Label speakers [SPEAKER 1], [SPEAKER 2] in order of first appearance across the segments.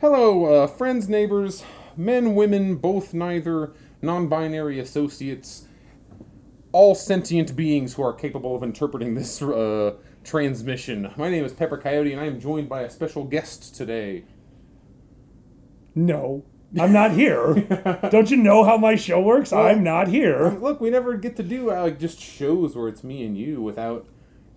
[SPEAKER 1] Hello, uh, friends, neighbors, men, women, both, neither, non binary associates, all sentient beings who are capable of interpreting this uh, transmission. My name is Pepper Coyote, and I am joined by a special guest today.
[SPEAKER 2] No, I'm not here. Don't you know how my show works? I'm not here.
[SPEAKER 1] Look, we never get to do like just shows where it's me and you without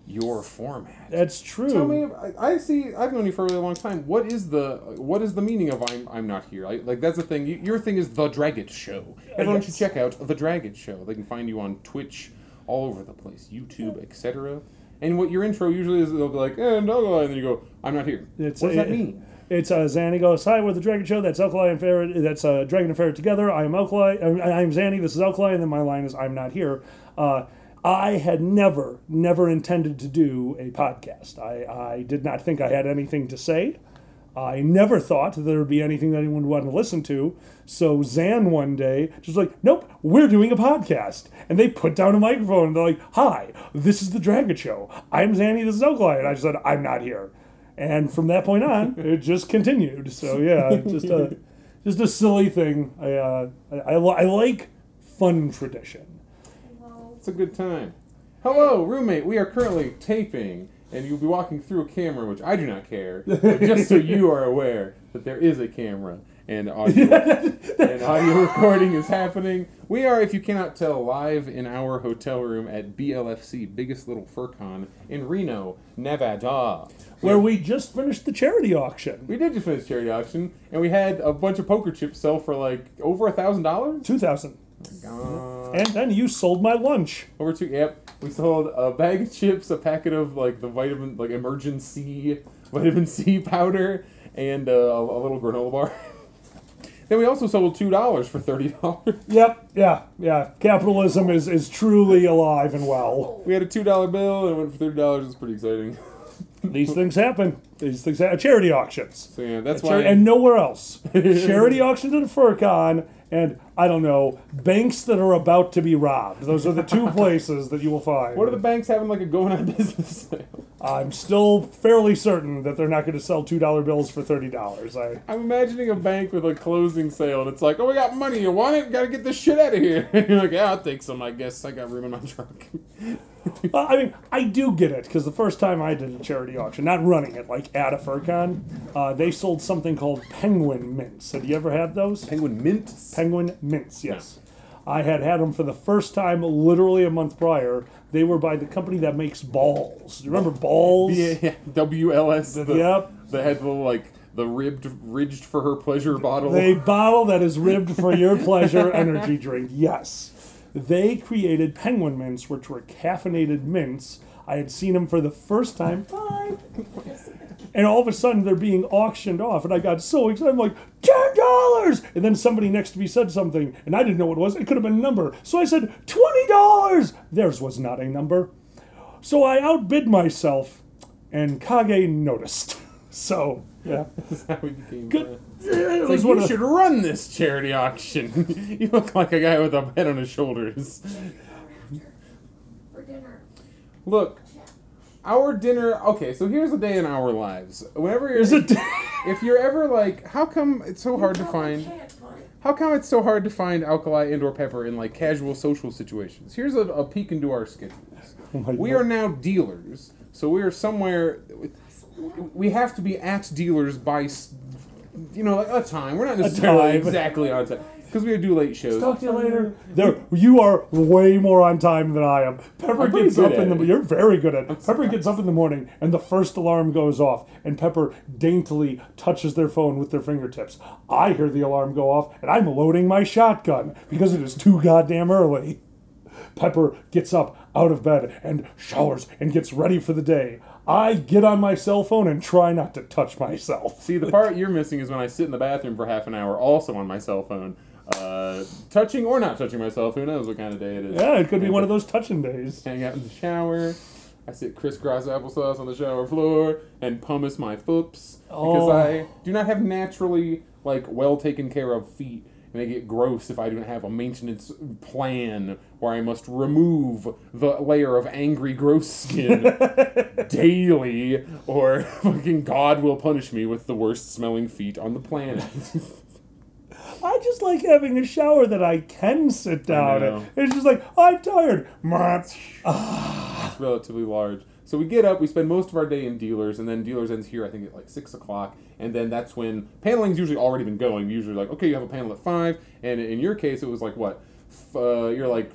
[SPEAKER 1] your format.
[SPEAKER 2] That's true.
[SPEAKER 1] Tell me, I, I see. I've known you for a really long time. What is the what is the meaning of I'm I'm not here? I, like that's the thing. You, your thing is the Draggett Show. Everyone should check out the Draggett Show. They can find you on Twitch, all over the place, YouTube, etc. And what your intro usually is, they'll be like, eh, and and then you go, I'm not here.
[SPEAKER 2] It's-
[SPEAKER 1] what does that mean?
[SPEAKER 2] It's uh, Zanny goes, Hi, we're the Dragon Show. That's Alkali and Ferret. That's uh, Dragon and Ferret together. I am Alkali. I, I'm Zanny. This is Alkali. And then my line is, I'm not here. Uh, I had never, never intended to do a podcast. I, I did not think I had anything to say. I never thought there would be anything that anyone would want to listen to. So Zan one day just like, nope, we're doing a podcast. And they put down a microphone and they're like, hi, this is the Dragon Show. I'm Zanny, this is Alkali. And I just said, I'm not here. And from that point on, it just continued. So yeah, just a just a silly thing. I uh, I, I, I like fun tradition.
[SPEAKER 1] It's a good time. Hello, roommate. We are currently taping, and you'll be walking through a camera, which I do not care. But just so you are aware that there is a camera and audio and audio recording is happening. We are, if you cannot tell, live in our hotel room at BLFC, biggest little fur con in Reno, Nevada.
[SPEAKER 2] Where we just finished the charity auction,
[SPEAKER 1] We did just finish charity auction, and we had a bunch of poker chips sell for like over a thousand dollars.
[SPEAKER 2] two thousand. And then you sold my lunch.
[SPEAKER 1] Over two. Yep, we sold a bag of chips, a packet of like the vitamin, like emergency vitamin C powder, and uh, a, a little granola bar. then we also sold two dollars for thirty dollars.
[SPEAKER 2] Yep, yeah, yeah. Capitalism is, is truly alive and well.
[SPEAKER 1] We had a two dollar bill and it went for thirty dollars. It's pretty exciting.
[SPEAKER 2] These things happen. These things happen. Charity auctions.
[SPEAKER 1] So yeah, that's why.
[SPEAKER 2] and nowhere else. Charity auctions at FurCon, and I don't know, banks that are about to be robbed. Those are the two places that you will find.
[SPEAKER 1] what are the banks having like a going out of business sale?
[SPEAKER 2] I'm still fairly certain that they're not going to sell two dollar bills for thirty dollars. I
[SPEAKER 1] I'm imagining a bank with a closing sale, and it's like, oh, we got money. You want it? Got to get this shit out of here. And you're like, yeah, I'll take some. I guess I got room in my trunk.
[SPEAKER 2] Well, I mean, I do get it because the first time I did a charity auction, not running it like at a FurCon, uh, they sold something called penguin mints. Have you ever had those?
[SPEAKER 1] Penguin mint.
[SPEAKER 2] Penguin mints, yes. I had had them for the first time literally a month prior. They were by the company that makes Bawls. You remember Bawls?
[SPEAKER 1] Yeah, yeah. WLS. The,
[SPEAKER 2] Yep.
[SPEAKER 1] That had the like the ribbed, ridged for her pleasure bottle.
[SPEAKER 2] A bottle that is ribbed for your pleasure energy drink. Yes. They created penguin mints, which were caffeinated mints. I had seen them for the first time. Bye. And all of a sudden, they're being auctioned off, and I got so excited. I'm like, ten dollars! And then somebody next to me said something, and I didn't know what it was. It could have been a number, so I said twenty dollars. Theirs was not a number, so I outbid myself, and Kage noticed. So yeah,
[SPEAKER 1] That's how we became.
[SPEAKER 2] good.
[SPEAKER 1] uh,
[SPEAKER 2] It
[SPEAKER 1] It's
[SPEAKER 2] was
[SPEAKER 1] like,
[SPEAKER 2] one
[SPEAKER 1] you
[SPEAKER 2] of-
[SPEAKER 1] should run this charity auction. you look like a guy with a head on his shoulders.
[SPEAKER 3] for dinner.
[SPEAKER 1] Look, our dinner. Okay, so here's a day in our lives. Whenever you're, if you're ever like, how come it's so hard to find? How come it's so hard to find alkali and or pepper in like casual social situations? Here's a, a peek into our schedules.
[SPEAKER 2] Oh
[SPEAKER 1] we
[SPEAKER 2] God.
[SPEAKER 1] are now dealers, so we are somewhere. We have to be at dealers by, you know, like a time. We're not necessarily
[SPEAKER 2] time.
[SPEAKER 1] exactly on time because we do late shows.
[SPEAKER 2] Talk to you later. There, you are way more on time than I am. Pepper
[SPEAKER 1] I'm
[SPEAKER 2] gets up in the.
[SPEAKER 1] it.
[SPEAKER 2] You're very good at. it. Pepper gets up in the morning, and the first alarm goes off, and Pepper daintily touches their phone with their fingertips. I hear the alarm go off, and I'm loading my shotgun because it is too goddamn early. Pepper gets up out of bed and showers and gets ready for the day. I get on my cell phone and try not to touch myself.
[SPEAKER 1] See, the part you're missing is when I sit in the bathroom for half an hour, also on my cell phone, uh, touching or not touching myself. Who knows what kind of day it is?
[SPEAKER 2] Yeah, it could be one of those touching days.
[SPEAKER 1] Hang out in the shower. I sit crisscross applesauce on the shower floor and pumice my foops because
[SPEAKER 2] Oh.
[SPEAKER 1] I do not have naturally like well taken care of feet, and they get gross if I don't have a maintenance plan where I must remove the layer of angry gross skin daily, or fucking God will punish me with the worst smelling feet on the planet.
[SPEAKER 2] I just like having a shower that I can sit down in. It's just like, I'm tired.
[SPEAKER 1] it's relatively large. So we get up, we spend most of our day in dealers, and then dealers ends here, I think, at like 6 o'clock. And then that's when paneling's usually already been going. Usually, like, okay, you have a panel at 5. And in your case, it was like, what? F- uh, you're like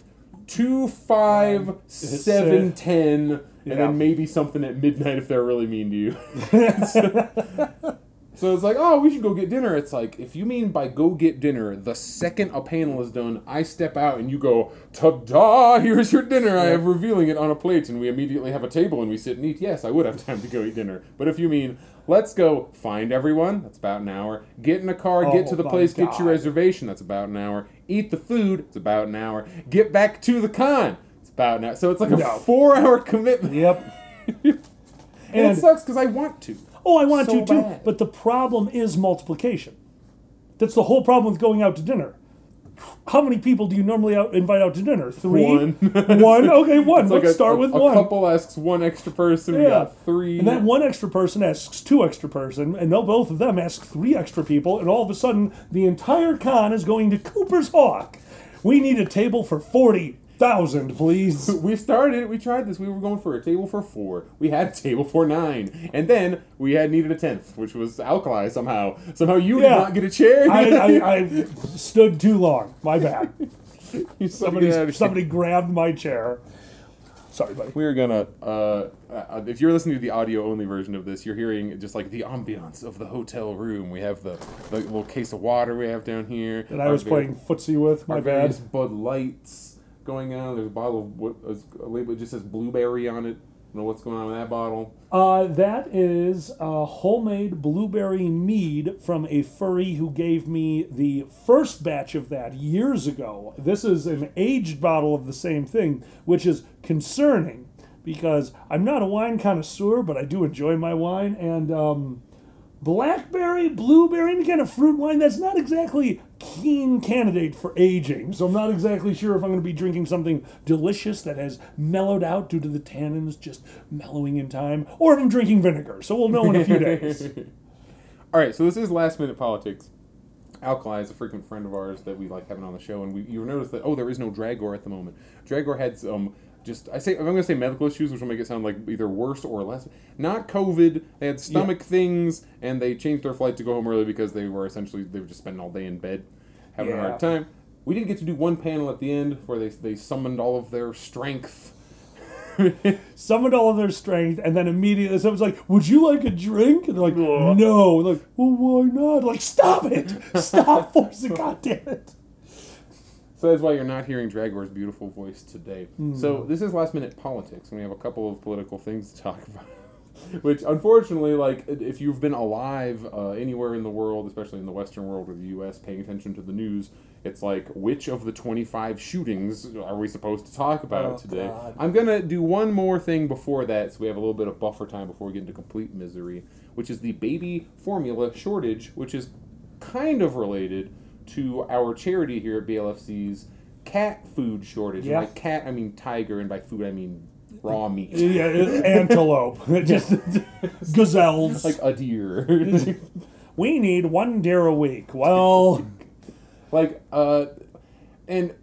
[SPEAKER 1] 2, 5, 7, 10, and
[SPEAKER 2] Yeah.
[SPEAKER 1] then maybe something at midnight if they're really mean to you. So it's like, oh, we should go get dinner. It's like, if you mean by go get dinner, the second a panel is done, I step out and you go, ta-da, here's your dinner. I have revealing it on a plate and we immediately have a table and we sit and eat. Yes, I would have time to go eat dinner. But if you mean, let's go find everyone, that's about an hour. Get in a car, get
[SPEAKER 2] Oh
[SPEAKER 1] to the place, get your reservation, that's about an hour. Eat the food, it's about an hour. Get back to the con, it's about an hour. So it's like a
[SPEAKER 2] No.
[SPEAKER 1] four-hour commitment.
[SPEAKER 2] Yep.
[SPEAKER 1] And,
[SPEAKER 2] And-
[SPEAKER 1] it sucks because I want to.
[SPEAKER 2] Oh, I want
[SPEAKER 1] So
[SPEAKER 2] to too.
[SPEAKER 1] bad.
[SPEAKER 2] But the problem is multiplication. That's the whole problem with going out to dinner. How many people do you normally out, invite out to dinner? Three?
[SPEAKER 1] One.
[SPEAKER 2] one? Okay, one.
[SPEAKER 1] It's
[SPEAKER 2] Let's
[SPEAKER 1] like a,
[SPEAKER 2] start
[SPEAKER 1] a-
[SPEAKER 2] with
[SPEAKER 1] a
[SPEAKER 2] one.
[SPEAKER 1] A couple asks one extra person. We
[SPEAKER 2] Yeah.
[SPEAKER 1] got three.
[SPEAKER 2] And that one extra person asks two extra person, and they'll both of them ask three extra people, and all of a sudden the entire con is going to Cooper's Hawk. We need a table for forty thousand, please.
[SPEAKER 1] we started. We tried this. We were going for a table for four. We had a table for nine, and then we had needed a tenth, which was alkali somehow. Somehow you
[SPEAKER 2] Yeah.
[SPEAKER 1] did not get a chair.
[SPEAKER 2] I, I, I stood too long. My bad. Somebody,
[SPEAKER 1] somebody. had a-
[SPEAKER 2] somebody grabbed my chair. Sorry, buddy.
[SPEAKER 1] We are gonna. Uh, uh, if you're listening to the audio only version of this, you're hearing just like the ambiance of the hotel room. We have the, the little case of water we have down here.
[SPEAKER 2] And I was playing footsie with. My bad.
[SPEAKER 1] Bud Lights going on. There's a bottle of what a label that just says blueberry on it. I don't know what's going on with that bottle.
[SPEAKER 2] Uh, that is a homemade blueberry mead from a furry who gave me the first batch of that years ago. This is an aged bottle of the same thing, which is concerning because I'm not a wine connoisseur, but I do enjoy my wine. And um, blackberry, blueberry, any kind of fruit wine, that's not exactly keen candidate for aging. So I'm not exactly sure if I'm going to be drinking something delicious that has mellowed out due to the tannins just mellowing in time, or if I'm drinking vinegar. So we'll know in a few days.
[SPEAKER 1] All right, so this is last minute politics. Alkali is a frequent friend of ours that we like having on the show, and we you notice that oh there is no Dragor at the moment. Dragor had some just I say I'm going to say medical issues, which will make it sound like either worse or less. Not COVID. They had stomach things, and they changed their flight to go home early because they were essentially they were just spending all day in bed, having a hard time. We didn't get to do one panel at the end where they they summoned all of their strength.
[SPEAKER 2] Summoned all of their strength, and then immediately someone's like, "Would you like a drink?" And they're like, "No." Like, well, why not? Like, stop it! Stop forcing! God damn it!
[SPEAKER 1] So that's why you're not hearing Dragor's beautiful voice today. Hmm. So this is last minute politics, and we have a couple of political things to talk about. Which, unfortunately, like if you've been alive uh, anywhere in the world, especially in the Western world or the U.S., paying attention to the news, it's like which of the 25 shootings are we supposed to talk about
[SPEAKER 2] Oh,
[SPEAKER 1] today?
[SPEAKER 2] God.
[SPEAKER 1] I'm gonna do one more thing before that, so we have a little bit of buffer time before we get into complete misery, which is the baby formula shortage, which is kind of related to our charity here at BLFC's cat food shortage.
[SPEAKER 2] Yeah.
[SPEAKER 1] And by cat, I mean tiger, and by food, I mean raw meat,
[SPEAKER 2] Yeah, antelope, just gazelles.
[SPEAKER 1] like a deer.
[SPEAKER 2] we need one deer a week. Well,
[SPEAKER 1] like uh and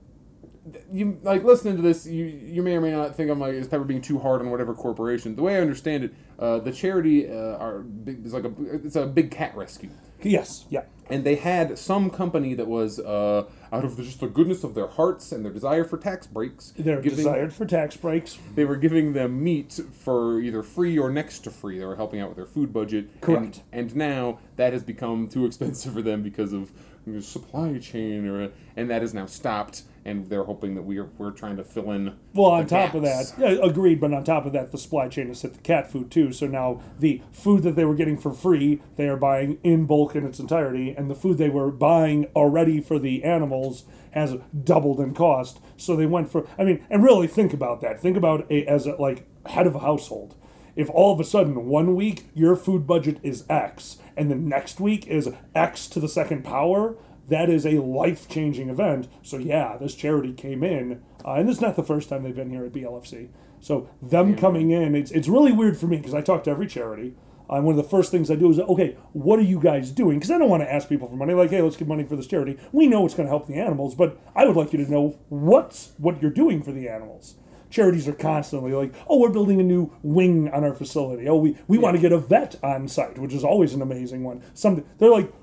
[SPEAKER 1] you like listening to this you you may or may not think i'm like is pepper being too hard on whatever corporation the way i understand it uh the charity uh are big, is like a it's a big cat rescue
[SPEAKER 2] yes, yeah.
[SPEAKER 1] and they had some company that was uh out of the, just the goodness of their hearts and their desire for tax breaks
[SPEAKER 2] They're
[SPEAKER 1] giving-
[SPEAKER 2] desired for tax breaks.
[SPEAKER 1] they were giving them meat for either free or next to free. They were helping out with their food budget.
[SPEAKER 2] Correct.
[SPEAKER 1] And, and now that has become too expensive for them because of you know, supply chain, or and that is now stopped. And they're hoping that we are we're trying to fill in.
[SPEAKER 2] Well, on top of that, yeah, agreed. But on top of that, the supply chain has hit the cat food too. So now the food that they were getting for free, they are buying in bulk in its entirety, and the food they were buying already for the animals has doubled in cost. So they went for. I mean, and really think about that. Think about it as a, like head of a household. If all of a sudden one week your food budget is X, and the next week is X to the second power, that is a life changing event. So yeah, this charity came in, uh, and it's not the first time they've been here at BLFC. So them coming in, it's it's really weird for me because I talk to every charity. Uh, and one of the first things I do is, okay, what are you guys doing? Because I don't want to ask people for money. Like, hey, let's give money for this charity. We know it's going to help the animals, but I would like you to know what's what you're doing for the animals. Charities are constantly like, oh, we're building a new wing on our facility. Oh, we, we want to get a vet on site, which is always an amazing one. Some they're like,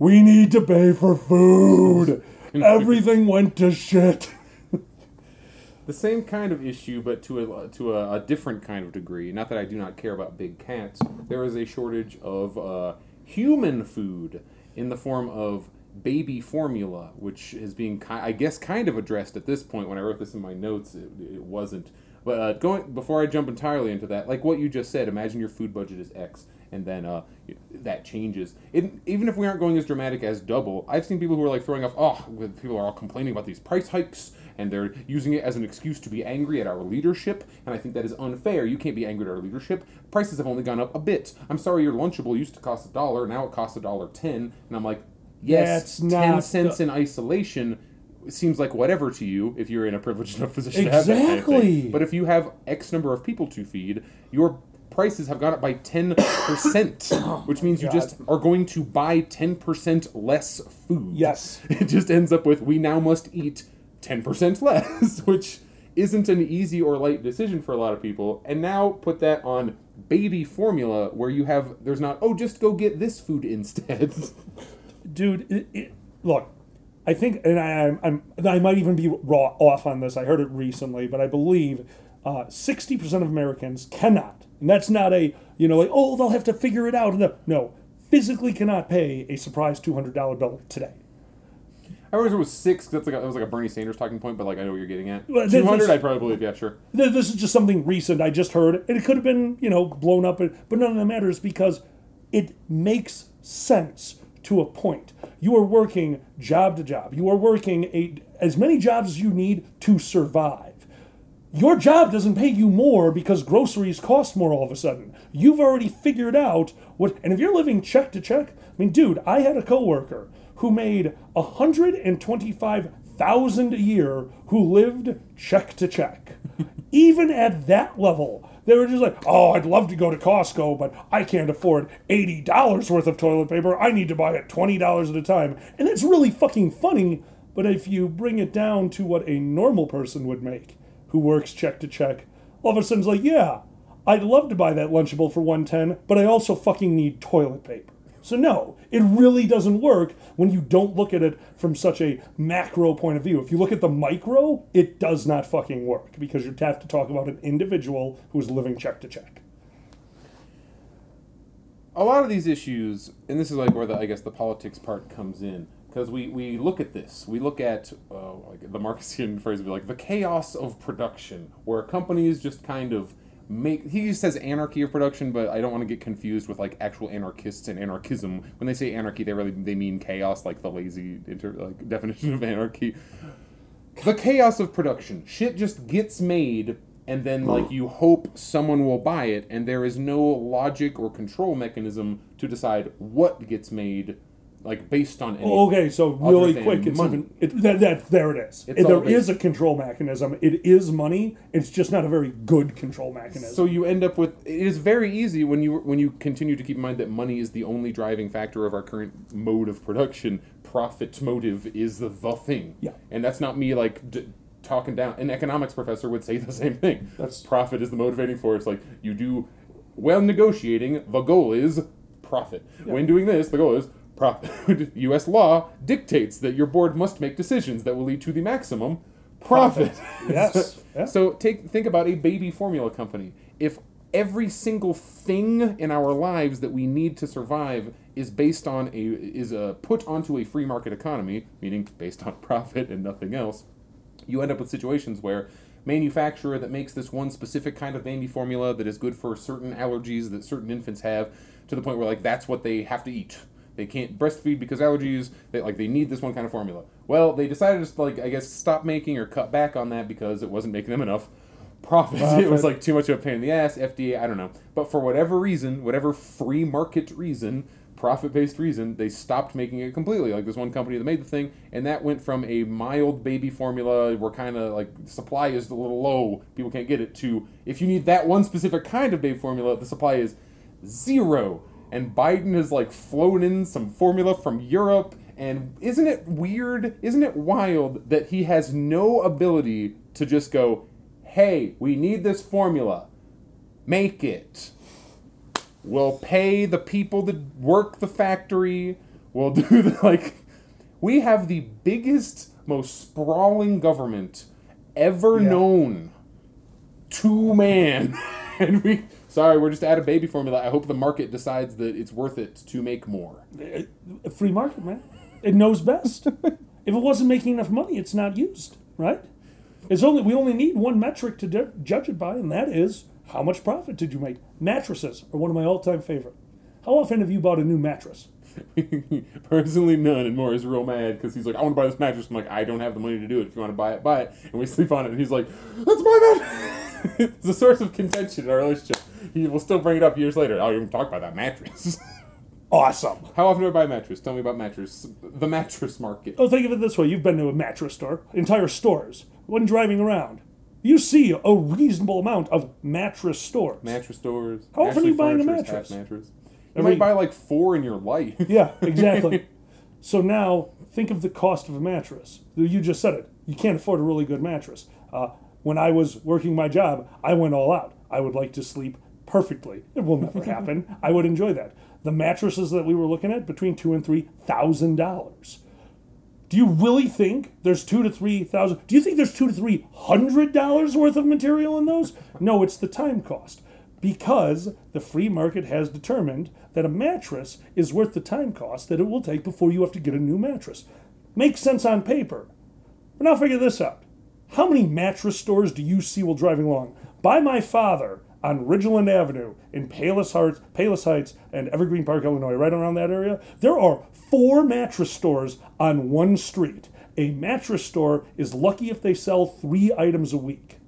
[SPEAKER 2] we need to pay for food. Everything went to shit.
[SPEAKER 1] the same kind of issue, but to a to a, a different kind of degree. Not that I do not care about big cats. There is a shortage of uh, human food in the form of baby formula, which is being, ki- I guess, kind of addressed at this point. When I wrote this in my notes, it, it wasn't. But uh, going before I jump entirely into that, like what you just said, imagine your food budget is X, and then uh, that changes. It, even if we aren't going as dramatic as double, I've seen people who are like throwing off. Oh, people are all complaining about these price hikes, and they're using it as an excuse to be angry at our leadership. And I think that is unfair. You can't be angry at our leadership. Prices have only gone up a bit. I'm sorry, your Lunchable used to cost a dollar, now it costs a dollar ten, and I'm like, yes,
[SPEAKER 2] That's
[SPEAKER 1] ten cents
[SPEAKER 2] the-
[SPEAKER 1] in isolation seems like whatever to you if you're in a privileged enough position to have that kind of thing.
[SPEAKER 2] Exactly.
[SPEAKER 1] But if you have X number of people to feed, your prices have gone up by 10%, which means you just are going to buy 10% less food.
[SPEAKER 2] Yes.
[SPEAKER 1] It just ends up with we now must eat 10% less, which isn't an easy or light decision for a lot of people. And now put that on baby formula where you have there's not oh just go get this food instead.
[SPEAKER 2] dude it, it, look i think and I, I'm, I'm i might even be raw off on this i heard it recently but i believe uh, 60% of americans cannot and that's not a you know like oh they'll have to figure it out no, no physically cannot pay a surprise $200 bill today
[SPEAKER 1] I remember it was six That's like a, that was like a Bernie Sanders talking point, but like I know what you're getting at.
[SPEAKER 2] Well,
[SPEAKER 1] Two hundred, I probably believe. Yeah, sure.
[SPEAKER 2] This is just something recent i just heard and it could have been you know blown up but but none of that matters because it makes sense to a point you are working job to job you are working a, as many jobs as you need to survive your job doesn't pay you more because groceries cost more all of a sudden. You've already figured out what and if you're living check to check i mean dude i had a coworker who made 125000 a year who lived check to check. Even at that level they were just like oh i'd love to go to costco but i can't afford $80 worth of toilet paper. I need to buy it $20 at a time. And it's really fucking funny but if you bring it down to what a normal person would make who works check to check all of a sudden it's like yeah i'd love to buy that lunchable for 110 but i also fucking need toilet paper so no, it really doesn't work when you don't look at it from such a macro point of view. If you look at the micro, it does not fucking work because you have to talk about an individual who's living check to check.
[SPEAKER 1] a lot of these issues, and this is like where the I guess the politics part comes in, because we, we look at this, we look at uh, like the Marxian phrase would be like the chaos of production, where companies just kind of make. He says anarchy of production, but I don't want to get confused with like actual anarchists and anarchism. When they say anarchy, they really they mean chaos, like the lazy inter, like definition of anarchy. The chaos of production, shit just gets made and then like you hope someone will buy it and there is no logic or control mechanism to decide what gets made like based on anything.
[SPEAKER 2] Oh, okay, so really quick, it's
[SPEAKER 1] money.
[SPEAKER 2] even it, that, that there it is.
[SPEAKER 1] It's
[SPEAKER 2] there
[SPEAKER 1] all
[SPEAKER 2] a control mechanism. It is money. It's just not a very good control mechanism.
[SPEAKER 1] so you end up with it is very easy when you when you continue to keep in mind that money is the only driving factor of our current mode of production profit motive is the, the thing
[SPEAKER 2] Yeah.
[SPEAKER 1] and that's not me like d- talking down an economics professor would say the same thing
[SPEAKER 2] That's-
[SPEAKER 1] profit is the motivating force like you do well negotiating the goal is profit when doing this the goal is profit us law dictates that your board must make decisions that will lead to the maximum profit,
[SPEAKER 2] Yes. Yeah.
[SPEAKER 1] so take think about a baby formula company. If every single thing in our lives that we need to survive is based on a is a put onto a free market economy, meaning based on profit and nothing else, you end up with situations where manufacturer that makes this one specific kind of baby formula that is good for certain allergies that certain infants have to the point where like that's what they have to eat they can't breastfeed because allergies. They like they need this one kind of formula. Well they decided to like i guess stop making or cut back on that because it wasn't making them enough profit, it was like too much of a pain in the ass. Fda i don't know. But for whatever reason whatever free market reason profit-based reason, they stopped making it completely. Like this one company that made the thing, and that went from a mild baby formula where kind of like supply is a little low, people can't get it, to if you need that one specific kind of baby formula, the supply is zero. And Biden has like flown in some formula from Europe, and isn't it weird? Isn't it wild that he has no ability to just go, "Hey, we need this formula, make it." We'll pay the people that work the factory. We'll do the like. We have the biggest, most sprawling government ever
[SPEAKER 2] Yeah.
[SPEAKER 1] known. Two man, and we. Sorry, we're just out of baby formula. I hope the market decides that it's worth it to make more.
[SPEAKER 2] A free market, man. It knows best. if it wasn't making enough money, it's not used, right? It's only we only need one metric to ju- judge it by, and that is how much profit did you make. Mattresses are one of my all-time favorite. How often have you bought a new mattress?
[SPEAKER 1] Personally, none. And is real mad because he's like, I want to buy this mattress. I'm like, I don't have the money to do it. If you want to buy it, buy it. And we sleep on it. And he's like, That's my mattress. it's a source of contention in our relationship. He will still bring it up years later. I'll even talk about that mattress.
[SPEAKER 2] Awesome.
[SPEAKER 1] How often do I buy a mattress? Tell me about mattress. The mattress market.
[SPEAKER 2] Oh, think of it this way: you've been to a mattress store, entire stores. When driving around, you see a reasonable amount of mattress stores.
[SPEAKER 1] Mattress stores.
[SPEAKER 2] How often are you buying a mattress?
[SPEAKER 1] mattress. You
[SPEAKER 2] Every-
[SPEAKER 1] might buy like four in your life.
[SPEAKER 2] Yeah, exactly. so now think of the cost of a mattress. You just said it. You can't afford a really good mattress. Uh, when I was working my job, I went all out. I would like to sleep perfectly. It will never happen. I would enjoy that. The mattresses that we were looking at between two and three thousand dollars. Do you really think there's two to three thousand? Do you think there's two to three hundred dollars worth of material in those? No, it's the time cost. Because the free market has determined that a mattress is worth the time cost that it will take before you have to get a new mattress. Makes sense on paper. But now figure this out. How many mattress stores do you see while driving along? By my father on Ridgeland Avenue in Palos Heights, Palos Heights and Evergreen Park, Illinois, right around that area, there are four mattress stores on one street. A mattress store is lucky if they sell three items a week.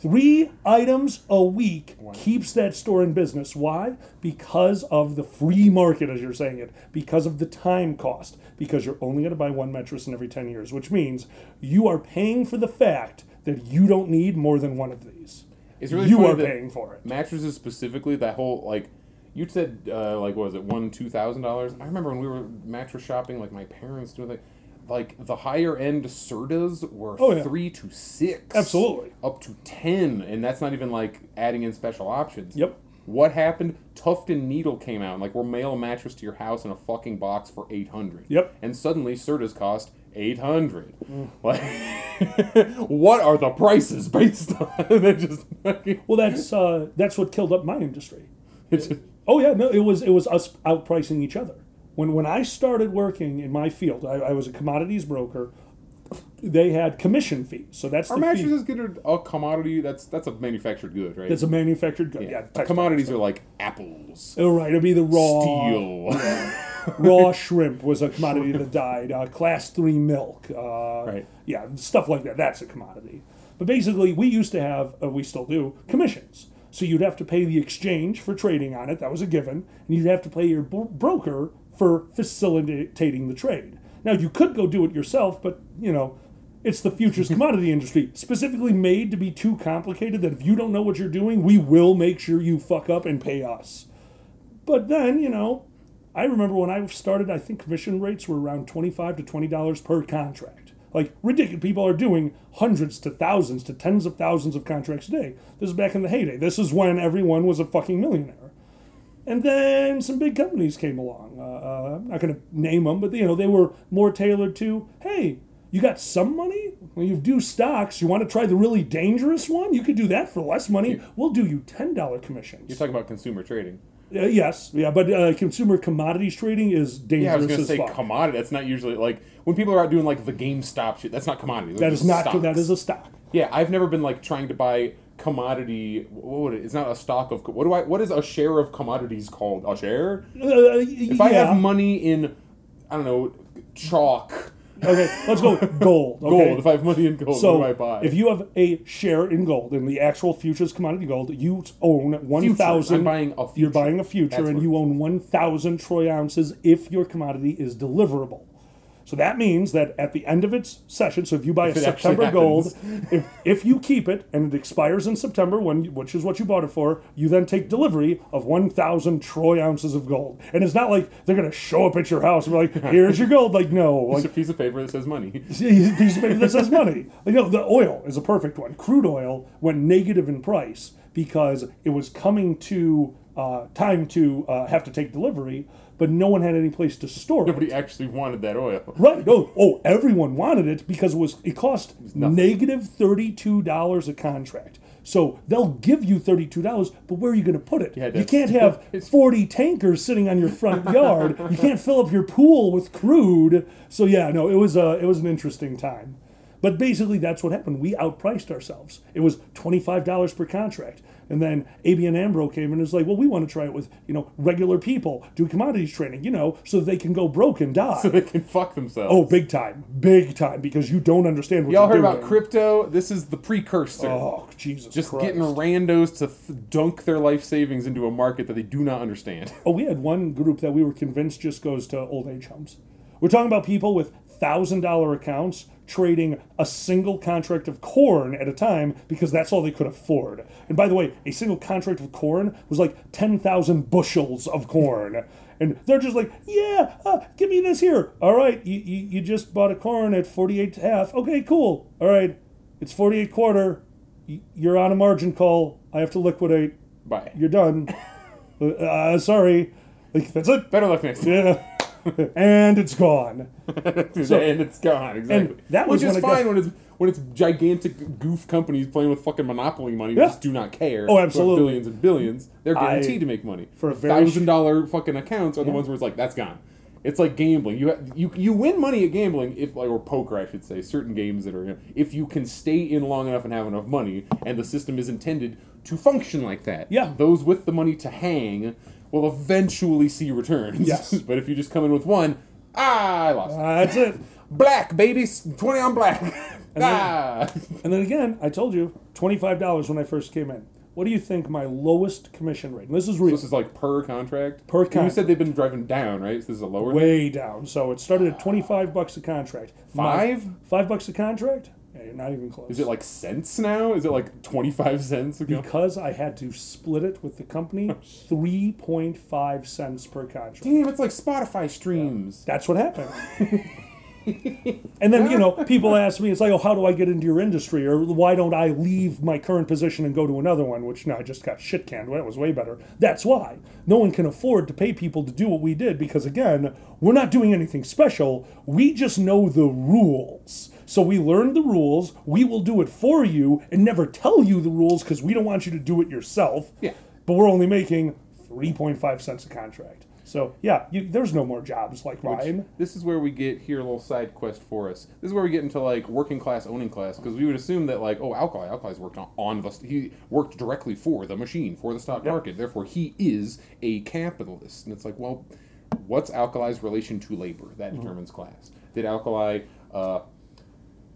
[SPEAKER 2] Three items a week keeps that store in business. Why? Because of the free market, as you're saying it, because of the time cost, because you're only going to buy one mattress in every 10 years, which means you are paying for the fact that you don't need more than one of these.
[SPEAKER 1] It's really
[SPEAKER 2] you are paying for it.
[SPEAKER 1] mattresses specifically that whole like you said uh, like what was it one two thousand dollars i remember when we were mattress shopping like my parents doing like like the higher end sertas were
[SPEAKER 2] Oh, yeah.
[SPEAKER 1] three to six
[SPEAKER 2] Absolutely.
[SPEAKER 1] up to 10 and that's not even like adding in special options
[SPEAKER 2] Yep.
[SPEAKER 1] what happened tuft and needle came out like we'll mail a mattress to your house in a fucking box for 800
[SPEAKER 2] Yep.
[SPEAKER 1] and suddenly sertas cost 800 like what are the prices based on they just
[SPEAKER 2] Well, that's uh, that's what killed up my industry.
[SPEAKER 1] it's just,
[SPEAKER 2] Oh yeah, no, it was it was us outpricing each other. When when I started working in my field, I, I was a commodities broker. They had commission fees, so that's
[SPEAKER 1] Are
[SPEAKER 2] the fee.
[SPEAKER 1] mattresses considered a commodity? That's that's a manufactured good, right?
[SPEAKER 2] That's a manufactured good. Yeah,
[SPEAKER 1] yeah. Commodities are like apples,
[SPEAKER 2] Oh, right, it'd be the raw
[SPEAKER 1] steel.
[SPEAKER 2] Raw shrimp was a commodity that died. Uh, class three milk, uh,
[SPEAKER 1] Right.
[SPEAKER 2] Yeah, stuff like that. That's a commodity. But basically, we used to have, uh, we still do, commissions. So you'd have to pay the exchange for trading on it. That was a given, and you'd have to pay your bro- broker for facilitating the trade. Now you could go do it yourself, but you know. It's the futures commodity industry, specifically made to be too complicated that if you don't know what you're doing, we will make sure you fuck up and pay us. But then, you know, I remember when I started, I think commission rates were around twenty-five to twenty dollars per contract. Like ridiculous. People are doing hundreds to thousands to tens of thousands of contracts a day. This is back in the heyday. This is when everyone was a fucking millionaire. And then some big companies came along. Uh, uh, I'm not going to name them, but you know they were more tailored to, hey, you got some money? Well, you do stocks. You want to try the really dangerous one? You could do that for less money. We'll do you ten dollar commissions.
[SPEAKER 1] You're talking about consumer trading.
[SPEAKER 2] Uh, yes, yeah, but uh, consumer commodities trading is dangerous
[SPEAKER 1] Yeah, I was gonna say
[SPEAKER 2] fuck.
[SPEAKER 1] commodity. That's not usually like when people are out doing like the GameStop shit. That's not commodity. Those
[SPEAKER 2] that is not
[SPEAKER 1] stocks.
[SPEAKER 2] that is a stock.
[SPEAKER 1] Yeah, I've never been like trying to buy commodity. What would it? It's not a stock of. What do I? What is a share of commodities called? A share?
[SPEAKER 2] Uh,
[SPEAKER 1] If I have money in, I don't know, chalk
[SPEAKER 2] Okay, let's go gold. Okay?
[SPEAKER 1] Gold. If I have money in gold,
[SPEAKER 2] So
[SPEAKER 1] what do I buy?
[SPEAKER 2] if you have a share in gold in the actual futures commodity gold, you own thousand.
[SPEAKER 1] I'm buying a future.
[SPEAKER 2] You're buying a future,
[SPEAKER 1] That's
[SPEAKER 2] and
[SPEAKER 1] what-
[SPEAKER 2] you own one thousand troy ounces if your commodity is deliverable. So that means that at the end of its session, so if you buy
[SPEAKER 1] If
[SPEAKER 2] a September gold, if, if you keep it and it expires in September, when which is what you bought it for, you then take delivery of 1,000 troy ounces of gold. And it's not like they're going to show up at your house and be like, here's your gold. Like, no.
[SPEAKER 1] It's a piece of paper that says money.
[SPEAKER 2] piece of paper that says money. You know, the oil is a perfect one. Crude oil went negative in price because it was coming to uh, time to uh, have to take delivery, but no one had any place to store it.
[SPEAKER 1] Nobody actually wanted that oil.
[SPEAKER 2] Right. No. Oh, everyone wanted it because it was it cost negative thirty two dollars a contract. So they'll give you thirty two dollars, but where are you going to put it?
[SPEAKER 1] Yeah,
[SPEAKER 2] you can't have forty tankers sitting on your front yard. You can't fill up your pool with crude. So yeah, no, it was a it was an interesting time. But basically, that's what happened. We outpriced ourselves. It was twenty five dollars per contract. And then ABN AMRO came and was like, well, we want to try it with, you know, regular people, do commodities trading, you know, so they can go broke and die.
[SPEAKER 1] So they can fuck themselves.
[SPEAKER 2] Oh, big time, big time, because you don't understand what
[SPEAKER 1] Y'all
[SPEAKER 2] you're
[SPEAKER 1] heard
[SPEAKER 2] doing.
[SPEAKER 1] about crypto? This is the precursor.
[SPEAKER 2] Oh, Jesus!
[SPEAKER 1] Just
[SPEAKER 2] Christ.
[SPEAKER 1] getting randos to th- dunk their life savings into a market that they do not understand.
[SPEAKER 2] Oh, we had one group that we were convinced just goes to old age homes. We're talking about people with thousand dollar accounts trading a single contract of corn at a time because that's all they could afford. And by the way, a single contract of corn was like ten thousand bushels of corn. And they're just like, yeah, uh, give me this here. All right, you, you, you just bought a corn at 48 half. Okay, cool. All right, it's 48 quarter. You're on a margin call. I have to liquidate.
[SPEAKER 1] Bye.
[SPEAKER 2] You're done. Uh, uh, sorry. Like, that's it.
[SPEAKER 1] Better luck next time.
[SPEAKER 2] Yeah. and it's gone.
[SPEAKER 1] and it's gone. Exactly.
[SPEAKER 2] that was
[SPEAKER 1] Which is fine when it's when it's gigantic goof companies playing with fucking monopoly money who
[SPEAKER 2] Yeah.
[SPEAKER 1] just do not care.
[SPEAKER 2] Oh, absolutely.
[SPEAKER 1] Billions and billions. They're
[SPEAKER 2] I-
[SPEAKER 1] guaranteed to make money.
[SPEAKER 2] for a
[SPEAKER 1] thousand dollar fucking accounts are the ones where it's like that's gone. It's like gambling. You you you win money at gambling if or poker I should say. Certain games that are if you can stay in long enough and have enough money, and the system is intended to function like that.
[SPEAKER 2] Yeah.
[SPEAKER 1] Those with the money to hang will eventually see returns.
[SPEAKER 2] Yes.
[SPEAKER 1] but if you just come in with one, ah, I lost.
[SPEAKER 2] Uh, that's it.
[SPEAKER 1] Black, baby. 20 on black. ah.
[SPEAKER 2] And then again, I told you, $25 when I first came in. What do you think my lowest commission rate? And this is real.
[SPEAKER 1] This is like per contract?
[SPEAKER 2] Per
[SPEAKER 1] And You said they've been driving down, right? So this is a lower
[SPEAKER 2] way down. So it started at 25 bucks a contract. My-
[SPEAKER 1] Five?
[SPEAKER 2] five bucks a contract? Yeah, not even close.
[SPEAKER 1] Is it like cents now? Is it like 25 cents ago?
[SPEAKER 2] because I had to split it with the company, 3.5 cents per contract.
[SPEAKER 1] Damn, it's like Spotify streams.
[SPEAKER 2] That's what happened. and then, you know, people ask me, it's like, oh, how do I get into your industry? Or why don't I leave my current position and go to another one? Which, no, I just got shit canned. That was way better. That's why. No one can afford to pay people to do what we did because, again, we're not doing anything special. We just know the rules. So we learned the rules. We will do it for you and never tell you the rules because we don't want you to do it yourself.
[SPEAKER 1] Yeah.
[SPEAKER 2] But we're only making 3.5 cents a contract. So, yeah, you, there's no more jobs like mine.
[SPEAKER 1] This is where we get here a little side quest for us. This is where we get into like working class owning class because we would assume that like oh Alkali Alkali's worked on, on the he worked directly for the machine for the stock market therefore he is a capitalist and it's like well what's Alkali's relation to labor that
[SPEAKER 2] Mm-hmm.
[SPEAKER 1] determines class did Alkali uh,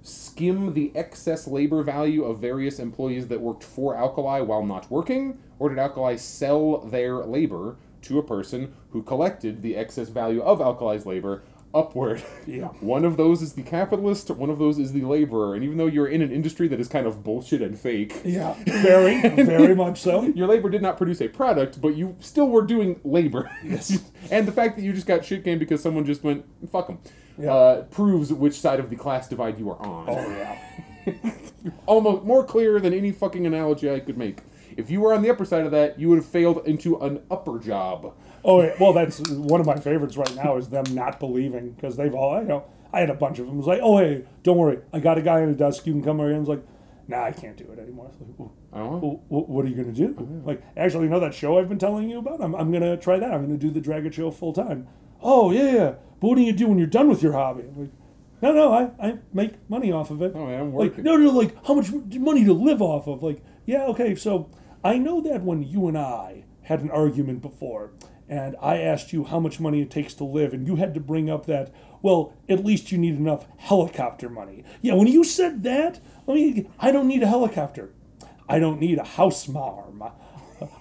[SPEAKER 1] skim the excess labor value of various employees that worked for Alkali while not working, or did Alkali sell their labor to a person who collected the excess value of Alkali's labor upward?
[SPEAKER 2] Yeah.
[SPEAKER 1] One of those is the capitalist, one of those is the laborer, and even though you're in an industry that is kind of bullshit and fake,
[SPEAKER 2] Yeah, very, very much so.
[SPEAKER 1] your labor did not produce a product, but you still were doing labor.
[SPEAKER 2] Yes.
[SPEAKER 1] and the fact that you just got shit canned because someone just went, fuck them,
[SPEAKER 2] Yeah.
[SPEAKER 1] uh, proves which side of the class divide you are on.
[SPEAKER 2] Oh yeah,
[SPEAKER 1] Almost more clear than any fucking analogy I could make. If you were on the upper side of that, you would have failed into an upper job.
[SPEAKER 2] oh yeah. Well, that's one of my favorites right now is them not believing because they've all you know. I had a bunch of them. It was like, oh hey, don't worry, I got a guy on a desk. You can come over here. And it's like, nah, I can't do it anymore. Like, "Well,
[SPEAKER 1] Oh.
[SPEAKER 2] what are you gonna do? Like, actually, you know that show I've been telling you about? I'm, I'm gonna try that. I'm gonna do the Dragon Show full time. Oh yeah, yeah. But what do you do when you're done with your hobby? I'm like, no, no, I, I make money off of it.
[SPEAKER 1] Oh, yeah, I'm
[SPEAKER 2] Like,
[SPEAKER 1] working.
[SPEAKER 2] no, no, like how much money to live off of? Like, yeah, okay. So I know that when you and I had an argument before, and I asked you how much money it takes to live, and you had to bring up that well, at least you need enough helicopter money. Yeah, when you said that, I mean, I don't need a helicopter. I don't need a house marm.